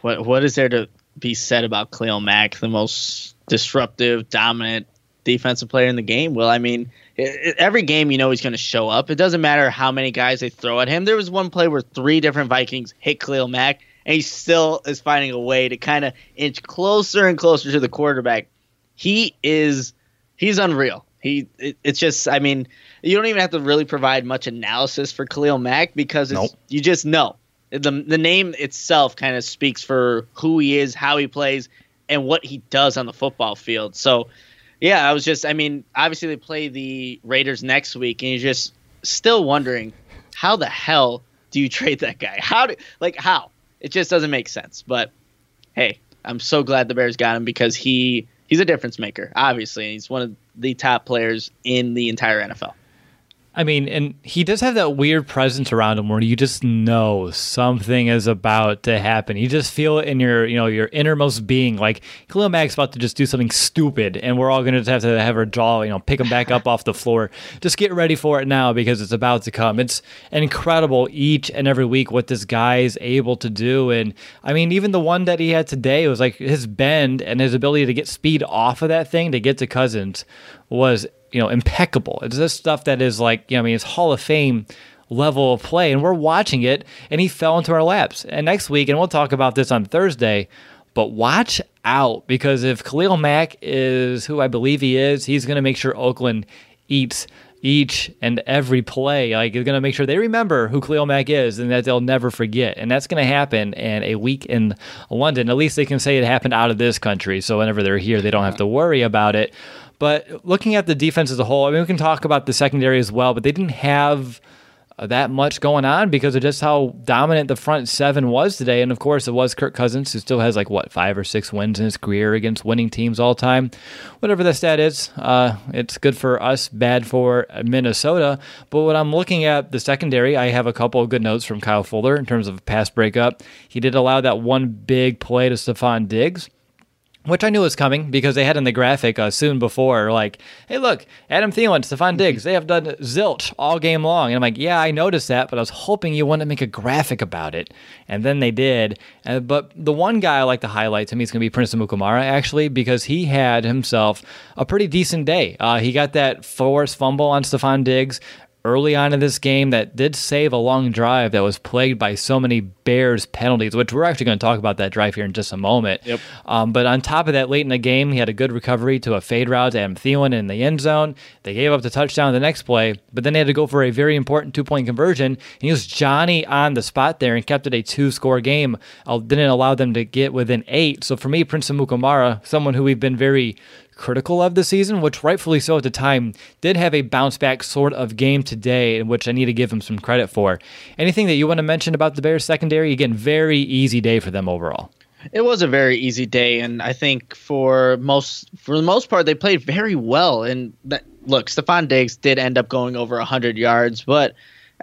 What What is there to be said about Khalil Mack, the most disruptive, dominant defensive player in the game? Well, I mean, every game you know he's going to show up. It doesn't matter how many guys they throw at him. There was one play where three different Vikings hit Khalil Mack, and he still is finding a way to kind of inch closer and closer to the quarterback. He is he's unreal. He it, it's just I mean you don't even have to really provide much analysis for Khalil Mack because nope. you just know the the name itself kind of speaks for who he is, how he plays, and what he does on the football field. So yeah, I was just I mean obviously they play the Raiders next week, and you're just still wondering how the hell do you trade that guy? How do like how? It just doesn't make sense. But hey, I'm so glad the Bears got him because he he's a difference maker. Obviously, he's one of the top players in the entire NFL. I mean, and he does have that weird presence around him where you just know something is about to happen. You just feel it in your, you know, your innermost being. Like Khalil Mack's about to just do something stupid, and we're all going to have to have our jaw, you know, pick him back up off the floor. Just get ready for it now because it's about to come. It's incredible each and every week what this guy is able to do. And I mean, even the one that he had today was like his bend and his ability to get speed off of that thing to get to Cousins was you know impeccable. It's this stuff that is like you know I mean it's Hall of Fame level of play, and we're watching it, and he fell into our laps. And next week, and we'll talk about this on Thursday. But watch out because if Khalil Mack is who I believe he is, he's going to make sure Oakland eats each and every play. Like he's going to make sure they remember who Khalil Mack is and that they'll never forget. And that's going to happen in a week in London. At least they can say it happened out of this country. So whenever they're here, they don't have to worry about it. But looking at the defense as a whole, I mean, we can talk about the secondary as well, but they didn't have uh, that much going on because of just how dominant the front seven was today. And of course, it was Kirk Cousins, who still has like what five or six wins in his career against winning teams all time. Whatever the stat is, uh, it's good for us, bad for Minnesota. But when I'm looking at the secondary, I have a couple of good notes from Kyle Fuller in terms of pass breakup. He did allow that one big play to Stefon Diggs which I knew was coming because they had in the graphic uh, soon before, like, hey, look, Adam Thielen, Stefon Diggs, they have done zilch all game long. And I'm like, yeah, I noticed that, but I was hoping you wanted to make a graphic about it. And then they did. Uh, but the one guy I like to highlight to me is going to be Prince Amukamara, actually, because he had himself a pretty decent day. Uh, he got that forced fumble on Stefon Diggs, early on in this game that did save a long drive that was plagued by so many Bears penalties, which we're actually going to talk about that drive here in just a moment. Yep. Um, but on top of that, late in the game, he had a good recovery to a fade route to Adam Thielen in the end zone. They gave up the touchdown the next play, but then they had to go for a very important two point conversion. And he was Johnny on the spot there and kept it a two score game. Uh, didn't allow them to get within eight. So for me, Prince Amukamara, someone who we've been very critical of the season, which rightfully so at the time, did have a bounce back sort of game today, in which I need to give him some credit for. Anything that you want to mention about the Bears secondary? Again, very easy day for them overall. It was a very easy day, and I think for most for the most part they played very well. And that, look, Stefon Diggs did end up going over hundred yards, but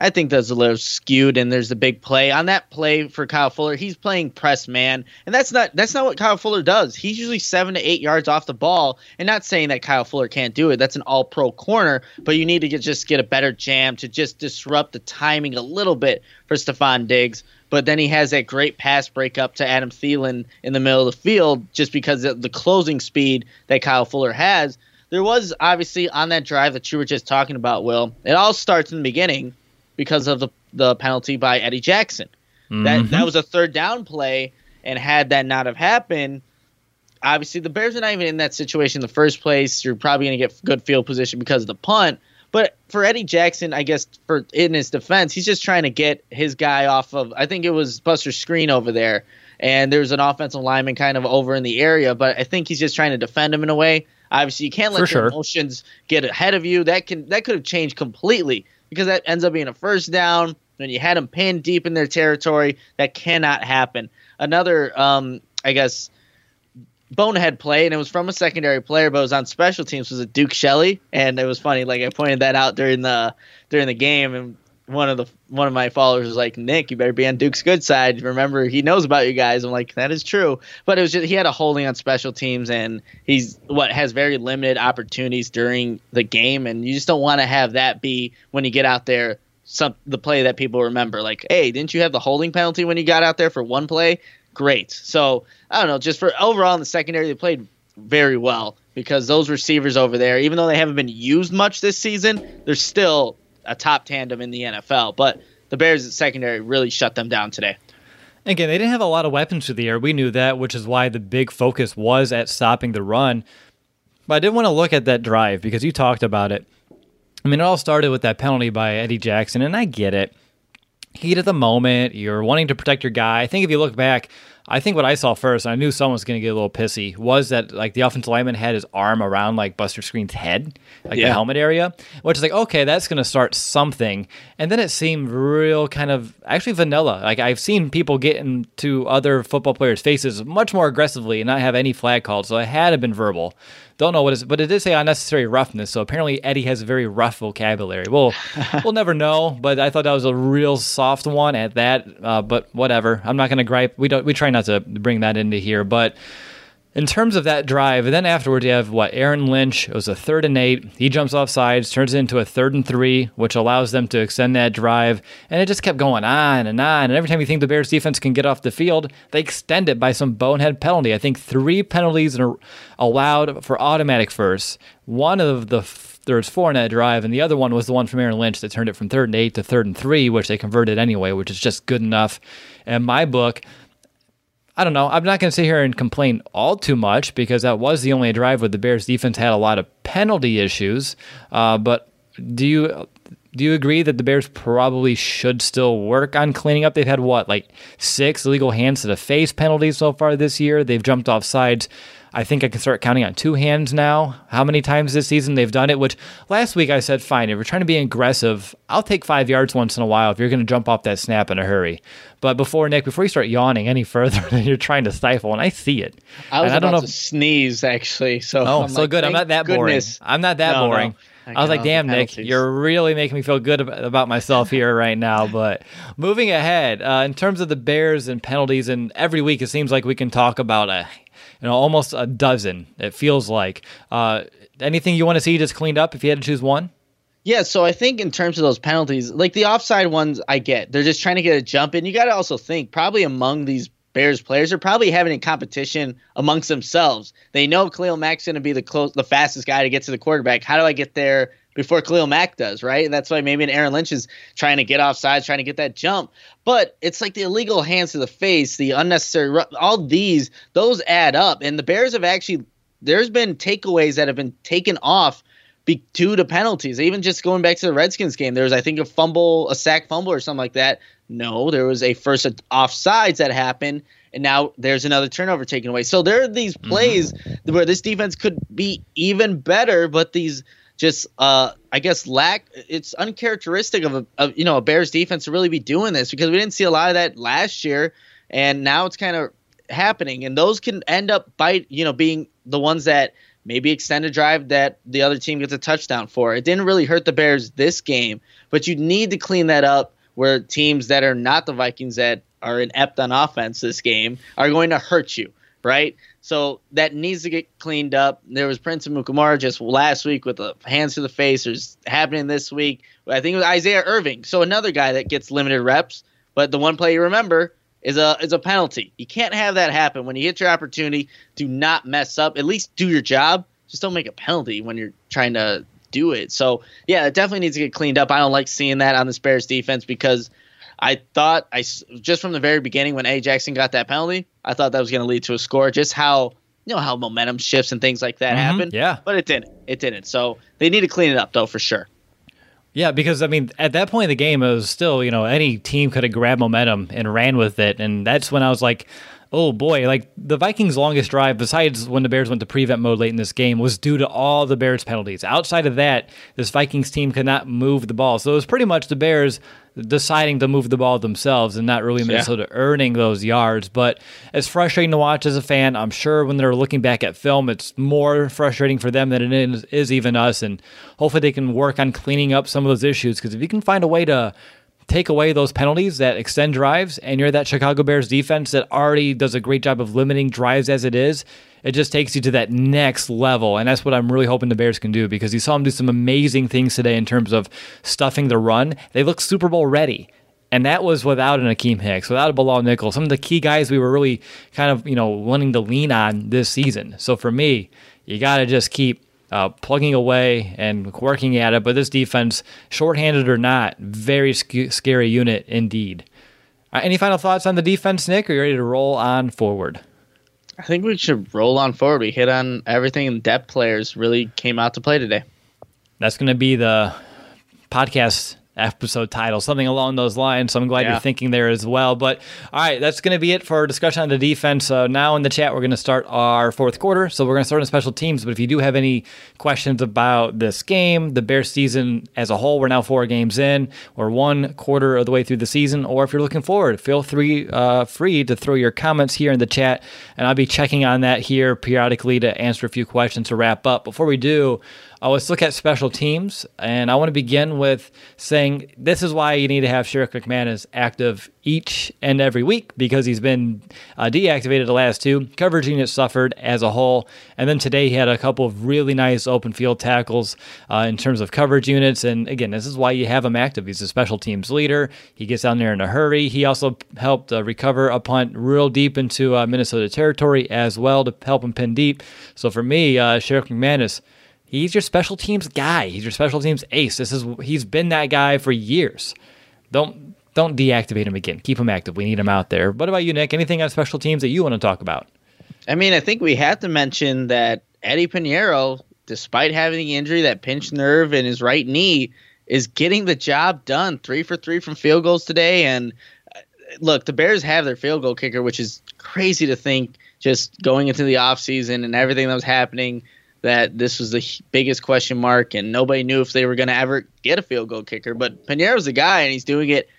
I think that's a little skewed, and there's a big play on that play for Kyle Fuller. He's playing press man, and that's not that's not what Kyle Fuller does. He's usually seven to eight yards off the ball, and not saying that Kyle Fuller can't do it. That's an All Pro corner, but you need to get, just get a better jam to just disrupt the timing a little bit for Stefon Diggs. But then he has that great pass breakup to Adam Thielen in the middle of the field, just because of the closing speed that Kyle Fuller has. There was obviously on that drive that you were just talking about, Will. It all starts in the beginning because of the the penalty by Eddie Jackson. Mm-hmm. That that was a third down play, and had that not have happened, obviously the Bears are not even in that situation in the first place. You're probably going to get good field position because of the punt. But for Eddie Jackson, I guess for in his defense, he's just trying to get his guy off of. I think it was Buster Skrine over there, and there's an offensive lineman kind of over in the area. But I think he's just trying to defend him in a way. Obviously, you can't let For your sure. emotions get ahead of you. That can that could have changed completely because that ends up being a first down when you had them pinned deep in their territory. That cannot happen. Another, um, I guess, bonehead play, and it was from a secondary player, but it was on special teams. Was a Duke Shelley, and it was funny. Like I pointed that out during the during the game, and one of the one of my followers was like, "Nick, you better be on Duke's good side. Remember, he knows about you guys." I'm like, "That is true," but it was just he had a holding on special teams, and he's what has very limited opportunities during the game, and you just don't want to have that be when you get out there. Some the play that people remember, like, hey, didn't you have the holding penalty when you got out there for one play? Great. So I don't know. Just for overall in the secondary, they played very well because those receivers over there, even though they haven't been used much this season, they're still a top tandem in the NFL. But the Bears secondary really shut them down today. Again, they didn't have a lot of weapons through the air. We knew that, which is why the big focus was at stopping the run. But I did want to look at that drive because you talked about it. I mean, it all started with that penalty by Eddie Jackson, and I get it. Heat of the moment, you're wanting to protect your guy. I think if you look back, I think what I saw first, and I knew someone was going to get a little pissy, was that like the offensive lineman had his arm around like Buster Skrine's head, like the helmet area, which is like, okay, that's going to start something. And then it seemed real kind of actually vanilla. Like I've seen people get into other football players' faces much more aggressively and not have any flag called. So it had to have been verbal. Don't know what is, but it did say unnecessary roughness. So apparently Eddie has a very rough vocabulary. We'll we'll never know. But I thought that was a real soft one at that. Uh, but whatever. I'm not going to gripe. We don't. We try not to bring that into here. But in terms of that drive, and then afterwards you have what Aaron Lynch. It was a third and eight. He jumps off sides, turns it into a third and three, which allows them to extend that drive. And it just kept going on and on. And every time you think the Bears defense can get off the field, they extend it by some bonehead penalty. I think three penalties in a, allowed for automatic first. One of the there was four in that drive, and the other one was the one from Aaron Lynch that turned it from third and eight to third and three, which they converted anyway, which is just good enough. In my book, I don't know. I'm not going to sit here and complain all too much because that was the only drive where the Bears defense had a lot of penalty issues. Uh, but do you do you agree that the Bears probably should still work on cleaning up? They've had what like six illegal hands to the face penalties so far this year. They've jumped off sides. I think I can start counting on two hands now. How many times this season they've done it? Which last week I said, fine, if you're trying to be aggressive, I'll take five yards once in a while if you're going to jump off that snap in a hurry. But before Nick, before you start yawning any further, you're trying to stifle, and I see it. I was and I don't about know. to sneeze actually. So Oh, I'm so like, good. I'm not that goodness. boring. I'm not that No, no. boring. I I was like, damn, Nick, you're really making me feel good about myself here right now. But moving ahead, uh, in terms of the Bears and penalties, and every week it seems like we can talk about a, you know, almost a dozen. It feels like. Uh, anything you want to see just cleaned up if you had to choose one? Yeah, so I think in terms of those penalties, like the offside ones, I get. They're just trying to get a jump in. You got to also think probably among these Bears players are probably having a competition amongst themselves. They know Khalil Mack's going to be the close, the fastest guy to get to the quarterback. How do I get there before Khalil Mack does? Right, and that's why maybe an Aaron Lynch is trying to get off sides, trying to get that jump. But it's like the illegal hands to the face, the unnecessary, all these, those add up. And the Bears have actually, there's been takeaways that have been taken off be due to penalties. Even just going back to the Redskins game, there was I think a fumble, a sack fumble or something like that. No, there was a first offsides that happened, and now there's another turnover taken away. So there are these mm-hmm. plays where this defense could be even better, but these just uh I guess lack it's uncharacteristic of a of, you know a Bears defense to really be doing this because we didn't see a lot of that last year, and now it's kind of happening, and those can end up bite you know being the ones that maybe extend a drive that the other team gets a touchdown for. It didn't really hurt the Bears this game, but you need to clean that up where teams that are not the Vikings that are inept on offense this game are going to hurt you, right? So that needs to get cleaned up. There was Prince Amukamara just last week with the hands to the face. There's happening this week. I think it was Isaiah Irving. So another guy that gets limited reps, but the one play you remember is a is a penalty. You can't have that happen when you hit your opportunity. Do not mess up. At least do your job. Just don't make a penalty when you're trying to do it. So yeah, it definitely needs to get cleaned up. I don't like seeing that on the Bears defense because I thought I just from the very beginning when A Jackson got that penalty, I thought that was going to lead to a score. Just how you know how momentum shifts and things like that mm-hmm. happen. yeah. but it didn't. It didn't. So they need to clean it up though for sure. Yeah, because I mean, at that point in the game, it was still you know any team could have grabbed momentum and ran with it, and that's when I was like, oh boy, like the Vikings' longest drive, besides when the Bears went to prevent mode late in this game, was due to all the Bears penalties. Outside of that, this Vikings team could not move the ball. So it was pretty much the Bears deciding to move the ball themselves and not really Minnesota yeah. earning those yards. But it's frustrating to watch as a fan. I'm sure when they're looking back at film, it's more frustrating for them than it is, is even us. And hopefully they can work on cleaning up some of those issues because if you can find a way to take away those penalties that extend drives, and you're that Chicago Bears defense that already does a great job of limiting drives as it is, it just takes you to that next level. And that's what I'm really hoping the Bears can do because you saw them do some amazing things today in terms of stuffing the run. They look Super Bowl ready. And that was without an Akiem Hicks, without a Bilal Nichols, some of the key guys we were really kind of, you know, wanting to lean on this season. So for me, you got to just keep uh, plugging away and working at it. But this defense, shorthanded or not, very sc- scary unit indeed. Uh, any final thoughts on the defense, Nick? Are you ready to roll on forward? I think we should roll on forward. We hit on everything, and depth players really came out to play today. That's going to be the podcast episode title, something along those lines. So I'm glad yeah. you're thinking there as well. But all right, that's going to be it for our discussion on the defense. Uh, now in the chat, we're going to start our fourth quarter. So we're going to start on special teams. But if you do have any questions about this game, the Bears season as a whole, we're now four games in. We're one quarter of the way through the season. Or if you're looking forward, feel free uh, free to throw your comments here in the chat, and I'll be checking on that here periodically to answer a few questions to wrap up. Before we do. Uh, let's look at special teams. And I want to begin with saying this is why you need to have Sherrick McManis active each and every week because he's been uh, deactivated the last two. Coverage unit suffered as a whole. And then today he had a couple of really nice open field tackles uh, in terms of coverage units. And again, this is why you have him active. He's a special teams leader. He gets down there in a hurry. He also helped uh, recover a punt real deep into uh, Minnesota territory as well to help him pin deep. So for me, uh, Sherrick McManis He's your special teams guy. He's your special teams ace. This is he's been that guy for years. Don't don't deactivate him again. Keep him active. We need him out there. What about you, Nick? Anything on special teams that you want to talk about? I mean, I think we have to mention that Eddy Piñeiro, despite having the injury, that pinched nerve in his right knee, is getting the job done. Three for three from field goals today. And uh, look, the Bears have their field goal kicker, which is crazy to think just going into the offseason and everything that was happening that this was the biggest question mark, and nobody knew if they were going to ever get a field goal kicker. But Piñeiro's the guy, and he's doing it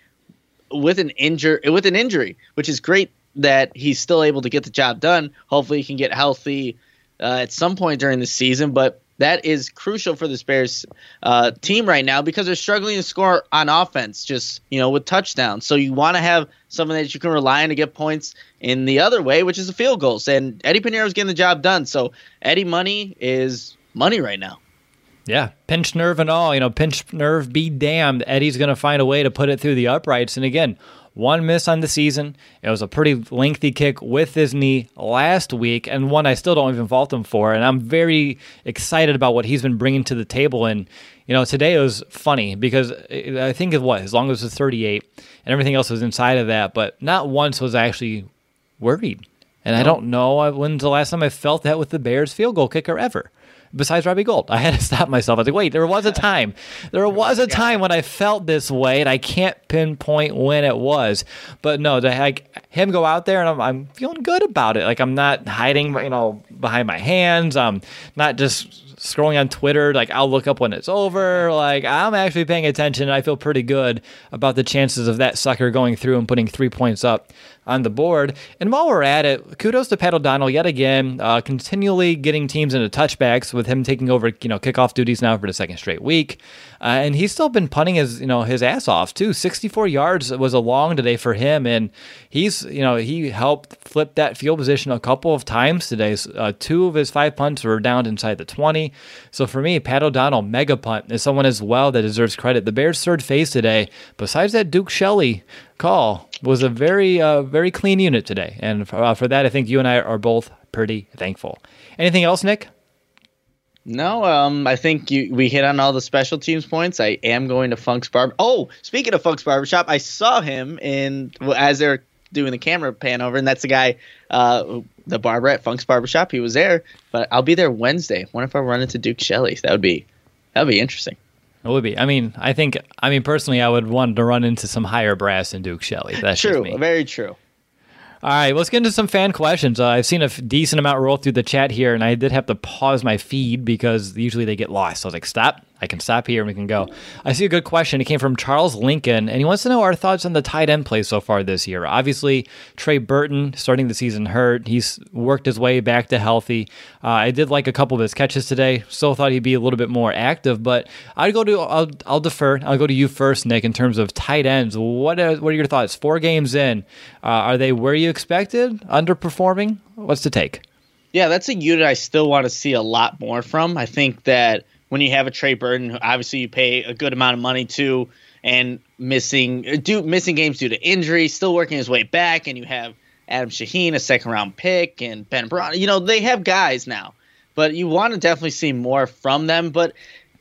with an injury, with an injury, which is great that he's still able to get the job done. Hopefully, he can get healthy uh, at some point during the season. But that is crucial for the Bears uh, team right now because they're struggling to score on offense, just you know, with touchdowns. So you want to have something that you can rely on to get points in the other way, which is the field goals. And Eddy Piñeiro is getting the job done. So Eddie money is money right now. Yeah, pinch nerve and all, you know, pinch nerve be damned. Eddie's going to find a way to put it through the uprights. And again, one miss on the season. It was a pretty lengthy kick with his knee last week, and one I still don't even fault him for. And I'm very excited about what he's been bringing to the table. And you know, today it was funny because I think it was as long as it was 38, and everything else was inside of that. But not once was I actually worried. And no. I don't know uh, when's the last time I felt that with the Bears field goal kicker ever besides Robbie Gould. I had to stop myself. I was like, wait, there was a time. There was a time when I felt this way, and I can't pinpoint when it was. But no, to like him go out there, and I'm, I'm feeling good about it. Like I'm not hiding, you know, behind my hands. I'm not just scrolling on Twitter, like I'll look up when it's over. Like I'm actually paying attention. I feel pretty good about the chances of that sucker going through and putting three points up on the board. And while we're at it, kudos to Pat O'Donnell yet again, uh, continually getting teams into touchbacks with him taking over, you know, kickoff duties now for the second straight week. Uh, and he's still been punting his, you know, his ass off too. 64 yards was a long today for him, and he's, you know, he helped flip that field position a couple of times today. Uh, two of his five punts were down inside the 20. So for me, Pat O'Donnell, mega punt, is someone as well that deserves credit. The Bears' third phase today, besides that Duke Shelley call, was a very, uh, very clean unit today, and for, uh, for that, I think you and I are both pretty thankful. Anything else, Nick? No, um, I think you, we hit on all the special teams points. I am going to Funk's Barber. Oh, speaking of Funk's Barbershop, I saw him in as they're doing the camera pan over, and that's the guy, uh, the barber at Funk's Barbershop. He was there, but I'll be there Wednesday. What if I run into Duke Shelley? That would be that would be interesting. It would be. I mean, I think. I mean, personally, I would want to run into some higher brass than Duke Shelley. That's true. Very true. All right, let's get into some fan questions. Uh, I've seen a f- decent amount roll through the chat here, and I did have to pause my feed because usually they get lost. So I was like, stop. I can stop here and we can go. I see a good question. It came from Charles Lincoln, and he wants to know our thoughts on the tight end play so far this year. Obviously, Trey Burton starting the season hurt. He's worked his way back to healthy. Uh, I did like a couple of his catches today. Still thought he'd be a little bit more active, but I'd go to I'll, I'll defer. I'll go to you first, Nick. In terms of tight ends, what are, what are your thoughts? Four games in, uh, are they where you expected? Underperforming? What's the take? Yeah, that's a unit I still want to see a lot more from. I think that when you have a Trey Burton, obviously you pay a good amount of money to, and missing missing games due to injury, still working his way back, and you have Adam Shaheen, a second round pick, and Ben Brown. You know they have guys now, but you want to definitely see more from them. But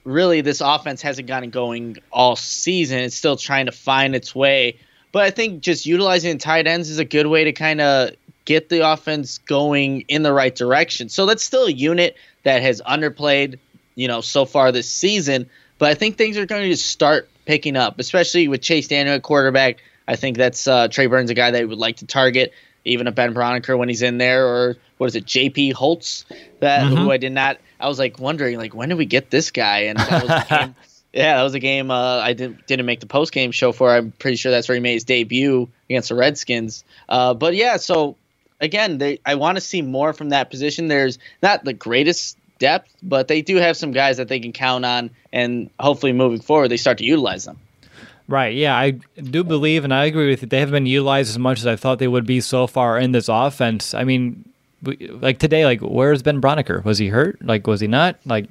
really, this offense hasn't gotten going all season. It's still trying to find its way. But I think just utilizing tight ends is a good way to kind of get the offense going in the right direction. So that's still a unit that has underplayed you know, so far this season. But I think things are going to start picking up, especially with Chase Daniel at quarterback. I think that's uh, Trey Burton's, a guy that would like to target, even a Ben Braunecker when he's in there, or what is it, J.P. Holtz, that mm-hmm. who I did not. I was like wondering, like, when did we get this guy? And that was a game, yeah, that was a game uh, I didn't didn't make the post game show for. I'm pretty sure that's where he made his debut against the Redskins. Uh, but yeah, so again, they, I want to see more from that position. There's not the greatest depth, but they do have some guys that they can count on, and hopefully moving forward, they start to utilize them. Right. Yeah, I do believe, and I agree with you. They haven't been utilized as much as I thought they would be so far in this offense. I mean, like today, like where's Ben Braunecker? Was he hurt? Like, was he not? Like,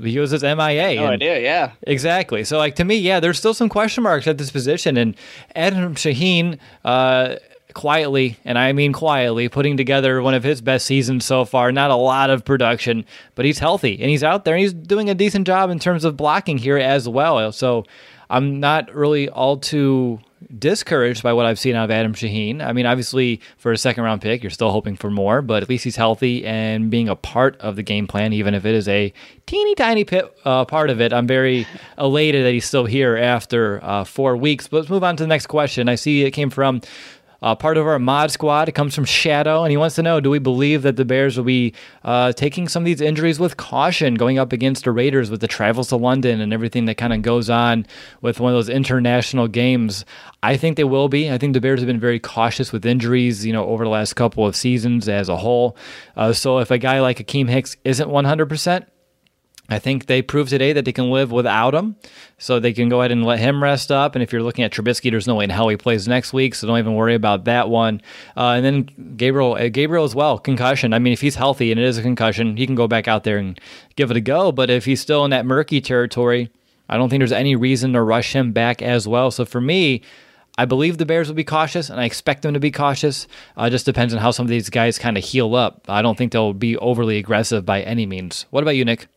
he was his MIA. No idea. Yeah. Exactly. So, like to me, yeah, there's still some question marks at this position, and Adam Shaheen. Uh, quietly, and I mean quietly, putting together one of his best seasons so far. Not a lot of production, but he's healthy and he's out there and he's doing a decent job in terms of blocking here as well. So I'm not really all too discouraged by what I've seen out of Adam Shaheen. I mean, obviously, for a second round pick, you're still hoping for more, but at least he's healthy and being a part of the game plan, even if it is a teeny tiny pit, uh, part of it. I'm very elated that he's still here after uh, four weeks. But let's move on to the next question. I see it came from uh, part of our mod squad. Comes from Shadow, and he wants to know Do we believe that the Bears will be uh, taking some of these injuries with caution going up against the Raiders with the travels to London and everything that kind of goes on with one of those international games? I think they will be. I think the Bears have been very cautious with injuries, you know, over the last couple of seasons as a whole. Uh, so if a guy like Akiem Hicks isn't 100%, I think they proved today that they can live without him, so they can go ahead and let him rest up. And if you're looking at Trubisky, there's no way in hell he plays next week, so don't even worry about that one. Uh, and then Gabriel, uh, Gabriel as well, concussion. I mean, if he's healthy and it is a concussion, he can go back out there and give it a go. But if he's still in that murky territory, I don't think there's any reason to rush him back as well. So for me, I believe the Bears will be cautious, and I expect them to be cautious. Uh, just depends on how some of these guys kind of heal up. I don't think they'll be overly aggressive by any means. What about you, Nick?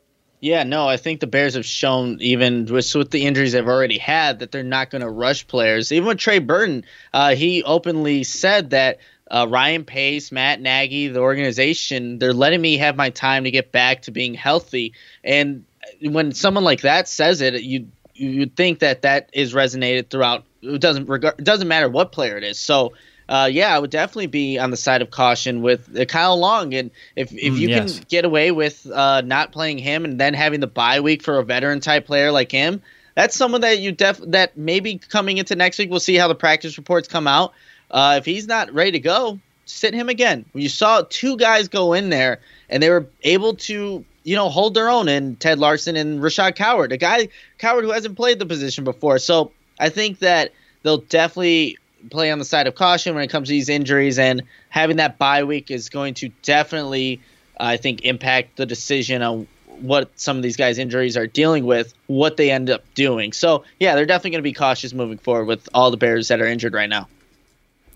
Yeah, no, I think the Bears have shown, even with, with the injuries they've already had, that they're not going to rush players. Even with Trey Burton, uh, he openly said that uh, Ryan Pace, Matt Nagy, the organization, they're letting me have my time to get back to being healthy. And when someone like that says it, you you'd think that that is resonated throughout. It doesn't regard, it doesn't matter what player it is. So uh, yeah, I would definitely be on the side of caution with uh, Kyle Long. And if, if mm, you yes. can get away with uh, not playing him and then having the bye week for a veteran type player like him, that's someone that you def that maybe coming into next week, we'll see how the practice reports come out. Uh, if he's not ready to go, sit him again. You saw two guys go in there and they were able to you know, hold their own in Ted Larsen and Rashaad Coward, a guy Coward who hasn't played the position before. So I think that they'll definitely play on the side of caution when it comes to these injuries, and having that bye week is going to definitely, I think, impact the decision on what some of these guys' injuries are dealing with, what they end up doing. So, yeah, they're definitely going to be cautious moving forward with all the Bears that are injured right now.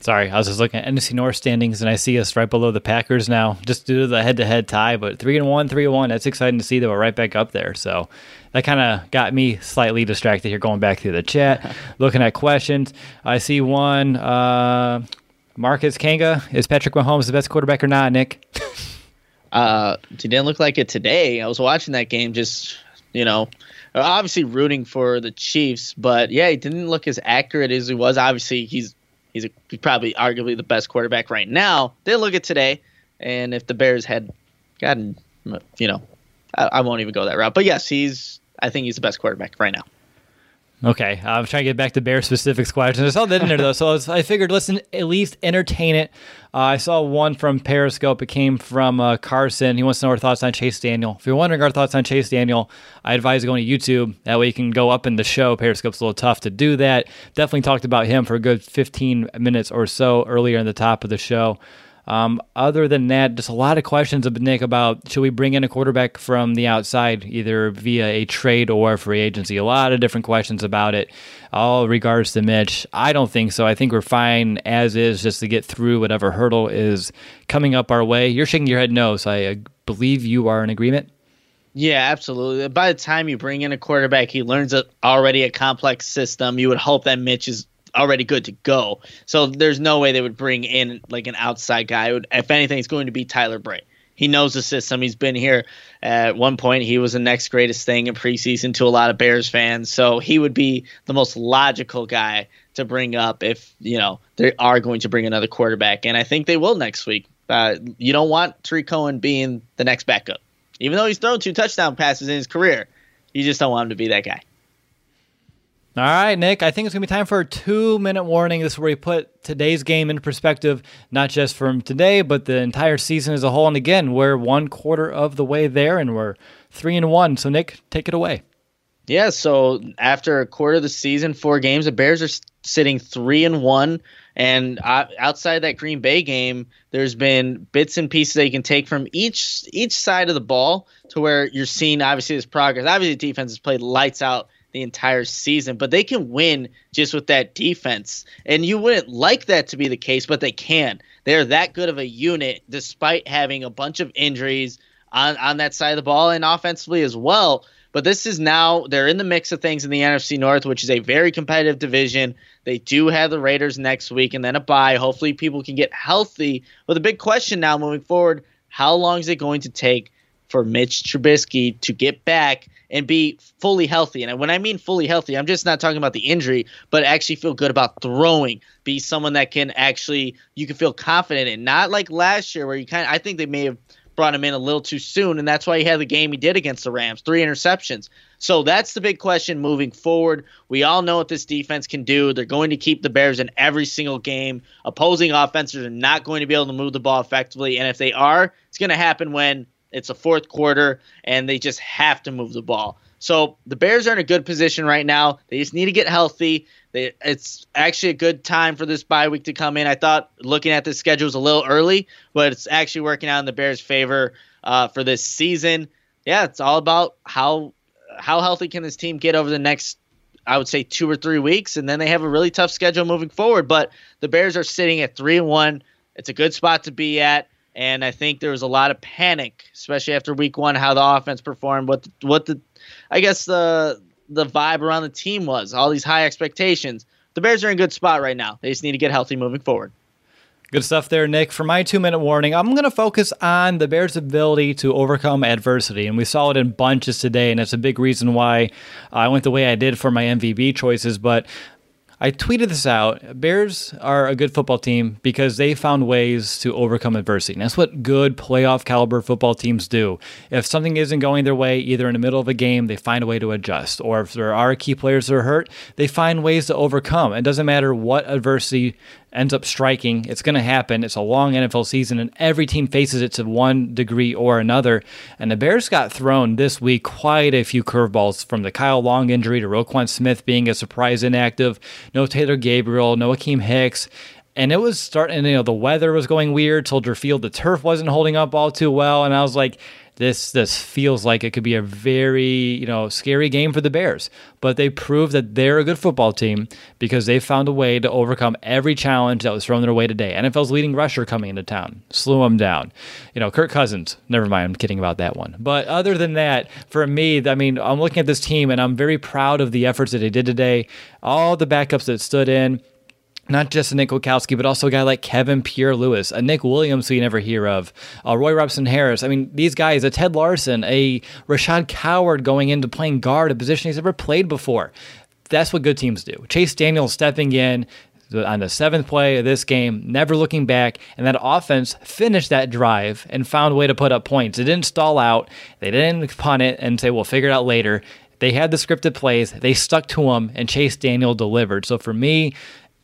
Sorry, I was just looking at NFC North standings and I see us right below the Packers now, just due to the head-to-head tie. But three and one, three and one. That's exciting to see that we're right back up there. So that kind of got me slightly distracted here, going back through the chat, looking at questions. I see one. Uh, Marcus Kanga is Patrick Mahomes the best quarterback or not, Nick? uh, he didn't look like it today. I was watching that game, just you know, obviously rooting for the Chiefs, but yeah, he didn't look as accurate as he was. Obviously, he's he's, a, he's probably arguably the best quarterback right now. They look at today, and if the Bears had gotten, you know, I, I won't even go that route. But yes, he's I think he's the best quarterback right now. Okay, I'm trying to get back to Bear specifics questions. I saw that in there though, so I, was, I figured let's at least entertain it. Uh, I saw one from Periscope. It came from uh, Carson. He wants to know our thoughts on Chase Daniel. If you're wondering our thoughts on Chase Daniel, I advise going to YouTube. That way you can go up in the show. Periscope's a little tough to do that. Definitely talked about him for a good 15 minutes or so earlier in the top of the show. Um, other than that, just a lot of questions Nick about should we bring in a quarterback from the outside, either via a trade or free agency. A lot of different questions about it. All regards to Mitch, I don't think so. I think we're fine as is, just to get through whatever hurdle is coming up our way. You're shaking your head no, so I believe you are in agreement. Yeah, absolutely. By the time you bring in a quarterback, he learns a, already a complex system. You would hope that Mitch is already good to go. So there's no way they would bring in like an outside guy. Would, if anything, it's going to be Tyler Bray. He knows the system. He's been here at one point. He was the next greatest thing in preseason to a lot of Bears fans. So he would be the most logical guy to bring up if you know they are going to bring another quarterback. And I think they will next week. Uh, you don't want Tarik Cohen being the next backup, even though he's thrown two touchdown passes in his career. You just don't want him to be that guy. All right, Nick, I think it's going to be time for a two minute warning. This is where we put today's game into perspective, not just from today, but the entire season as a whole. And again, we're one quarter of the way there and we're three and one. So, Nick, take it away. Yeah, so after a quarter of the season, four games, the Bears are sitting three and one. And outside that Green Bay game, there's been bits and pieces that you can take from each each side of the ball to where you're seeing obviously this progress. Obviously, defense has played lights out the entire season, but they can win just with that defense. And you wouldn't like that to be the case, but they can. They're that good of a unit despite having a bunch of injuries on, on that side of the ball and offensively as well. But this is now, they're in the mix of things in the NFC North, which is a very competitive division. They do have the Raiders next week and then a bye. Hopefully, people can get healthy. But the big question now moving forward how long is it going to take for Mitch Trubisky to get back and be fully healthy. And when I mean fully healthy, I'm just not talking about the injury, but actually feel good about throwing. Be someone that can actually you can feel confident in. Not like last year where you kind of I think they may have brought him in a little too soon, and that's why he had the game he did against the Rams, three interceptions. So that's the big question moving forward. We all know what this defense can do. They're going to keep the Bears in every single game. Opposing offenses are not going to be able to move the ball effectively, and if they are, it's going to happen when it's a fourth quarter, and they just have to move the ball. So the Bears are in a good position right now. They just need to get healthy. They, it's actually a good time for this bye week to come in. I thought looking at the schedule was a little early, but it's actually working out in the Bears' favor uh, for this season. Yeah, it's all about how how healthy can this team get over the next I would say two or three weeks, and then they have a really tough schedule moving forward. But the Bears are sitting at three and one. It's a good spot to be at. And I think there was a lot of panic, especially after week one, how the offense performed, what the, what the, I guess the the vibe around the team was, all these high expectations. The Bears are in a good spot right now. They just need to get healthy moving forward. Good stuff there, Nick. For my two minute warning, I'm going to focus on the Bears' ability to overcome adversity. And we saw it in bunches today, and it's a big reason why I went the way I did for my MVP choices. But I tweeted this out. Bears are a good football team because they found ways to overcome adversity. And that's what good playoff caliber football teams do. If something isn't going their way, either in the middle of a game, they find a way to adjust. Or if there are key players that are hurt, they find ways to overcome. It doesn't matter what adversity ends up striking. It's going to happen. It's a long NFL season, and every team faces it to one degree or another. And the Bears got thrown this week quite a few curveballs from the Kyle Long injury to Roquan Smith being a surprise inactive, no Taylor Gabriel, no Akiem Hicks. And it was starting, you know, the weather was going weird. Soldier Field, the turf wasn't holding up all too well. And I was like, this this feels like it could be a very you know scary game for the Bears. But they proved that they're a good football team because they found a way to overcome every challenge that was thrown their way today. NFL's leading rusher coming into town, slew them down. You know, Kirk Cousins. Never mind, I'm kidding about that one. But other than that, for me, I mean, I'm looking at this team and I'm very proud of the efforts that they did today. All the backups that stood in not just a Nick Kwiatkowski, but also a guy like Kevin Pierre Louis, a Nick Williams who you never hear of, uh, Roy Robertson Harris. I mean, these guys, a Ted Larsen, a Rashaad Coward going into playing guard, a position he's never played before. That's what good teams do. Chase Daniel stepping in on the seventh play of this game, never looking back, and that offense finished that drive and found a way to put up points. It didn't stall out. They didn't punt it and say, we'll figure it out later. They had the scripted plays, they stuck to them, and Chase Daniel delivered. So for me,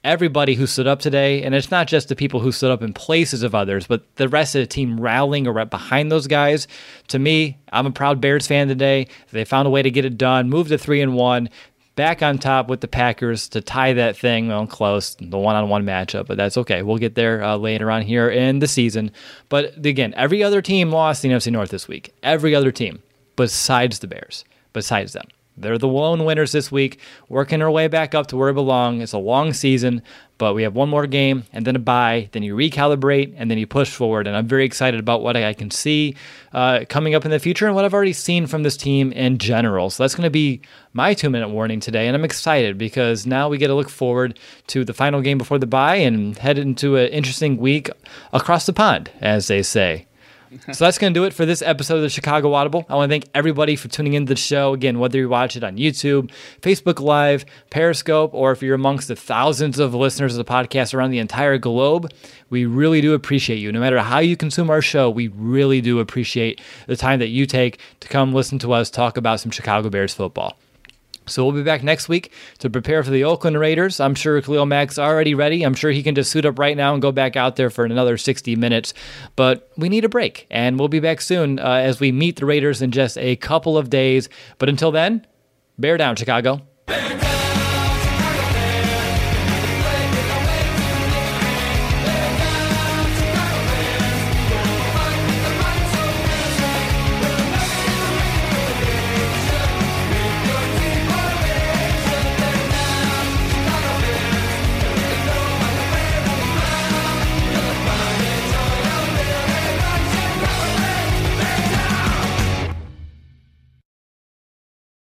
everybody who stood up today, and it's not just the people who stood up in places of others, but the rest of the team rallying around behind those guys. To me, I'm a proud Bears fan today. They found a way to get it done, move to three and one, back on top with the Packers to tie that thing well, close, the one-on-one matchup. But that's okay. We'll get there uh, later on here in the season. But again, every other team lost the NFC North this week. Every other team, besides the Bears, besides them. They're the lone winners this week, working our way back up to where we belong. It's a long season, but we have one more game and then a bye. Then you recalibrate and then you push forward. And I'm very excited about what I can see uh, coming up in the future and what I've already seen from this team in general. So that's going to be my two minute warning today. And I'm excited because now we get to look forward to the final game before the bye and head into an interesting week across the pond, as they say so that's going to do it for this episode of the Chicago Audible. I want to thank everybody for tuning into the show. Again, whether you watch it on YouTube, Facebook Live, Periscope, or if you're amongst the thousands of listeners of the podcast around the entire globe, we really do appreciate you. No matter how you consume our show, we really do appreciate the time that you take to come listen to us talk about some Chicago Bears football. So we'll be back next week to prepare for the Oakland Raiders. I'm sure Khalil Mack's already ready. I'm sure he can just suit up right now and go back out there for another 60 minutes. But we need a break, and we'll be back soon uh, as we meet the Raiders in just a couple of days. But until then, bear down, Chicago.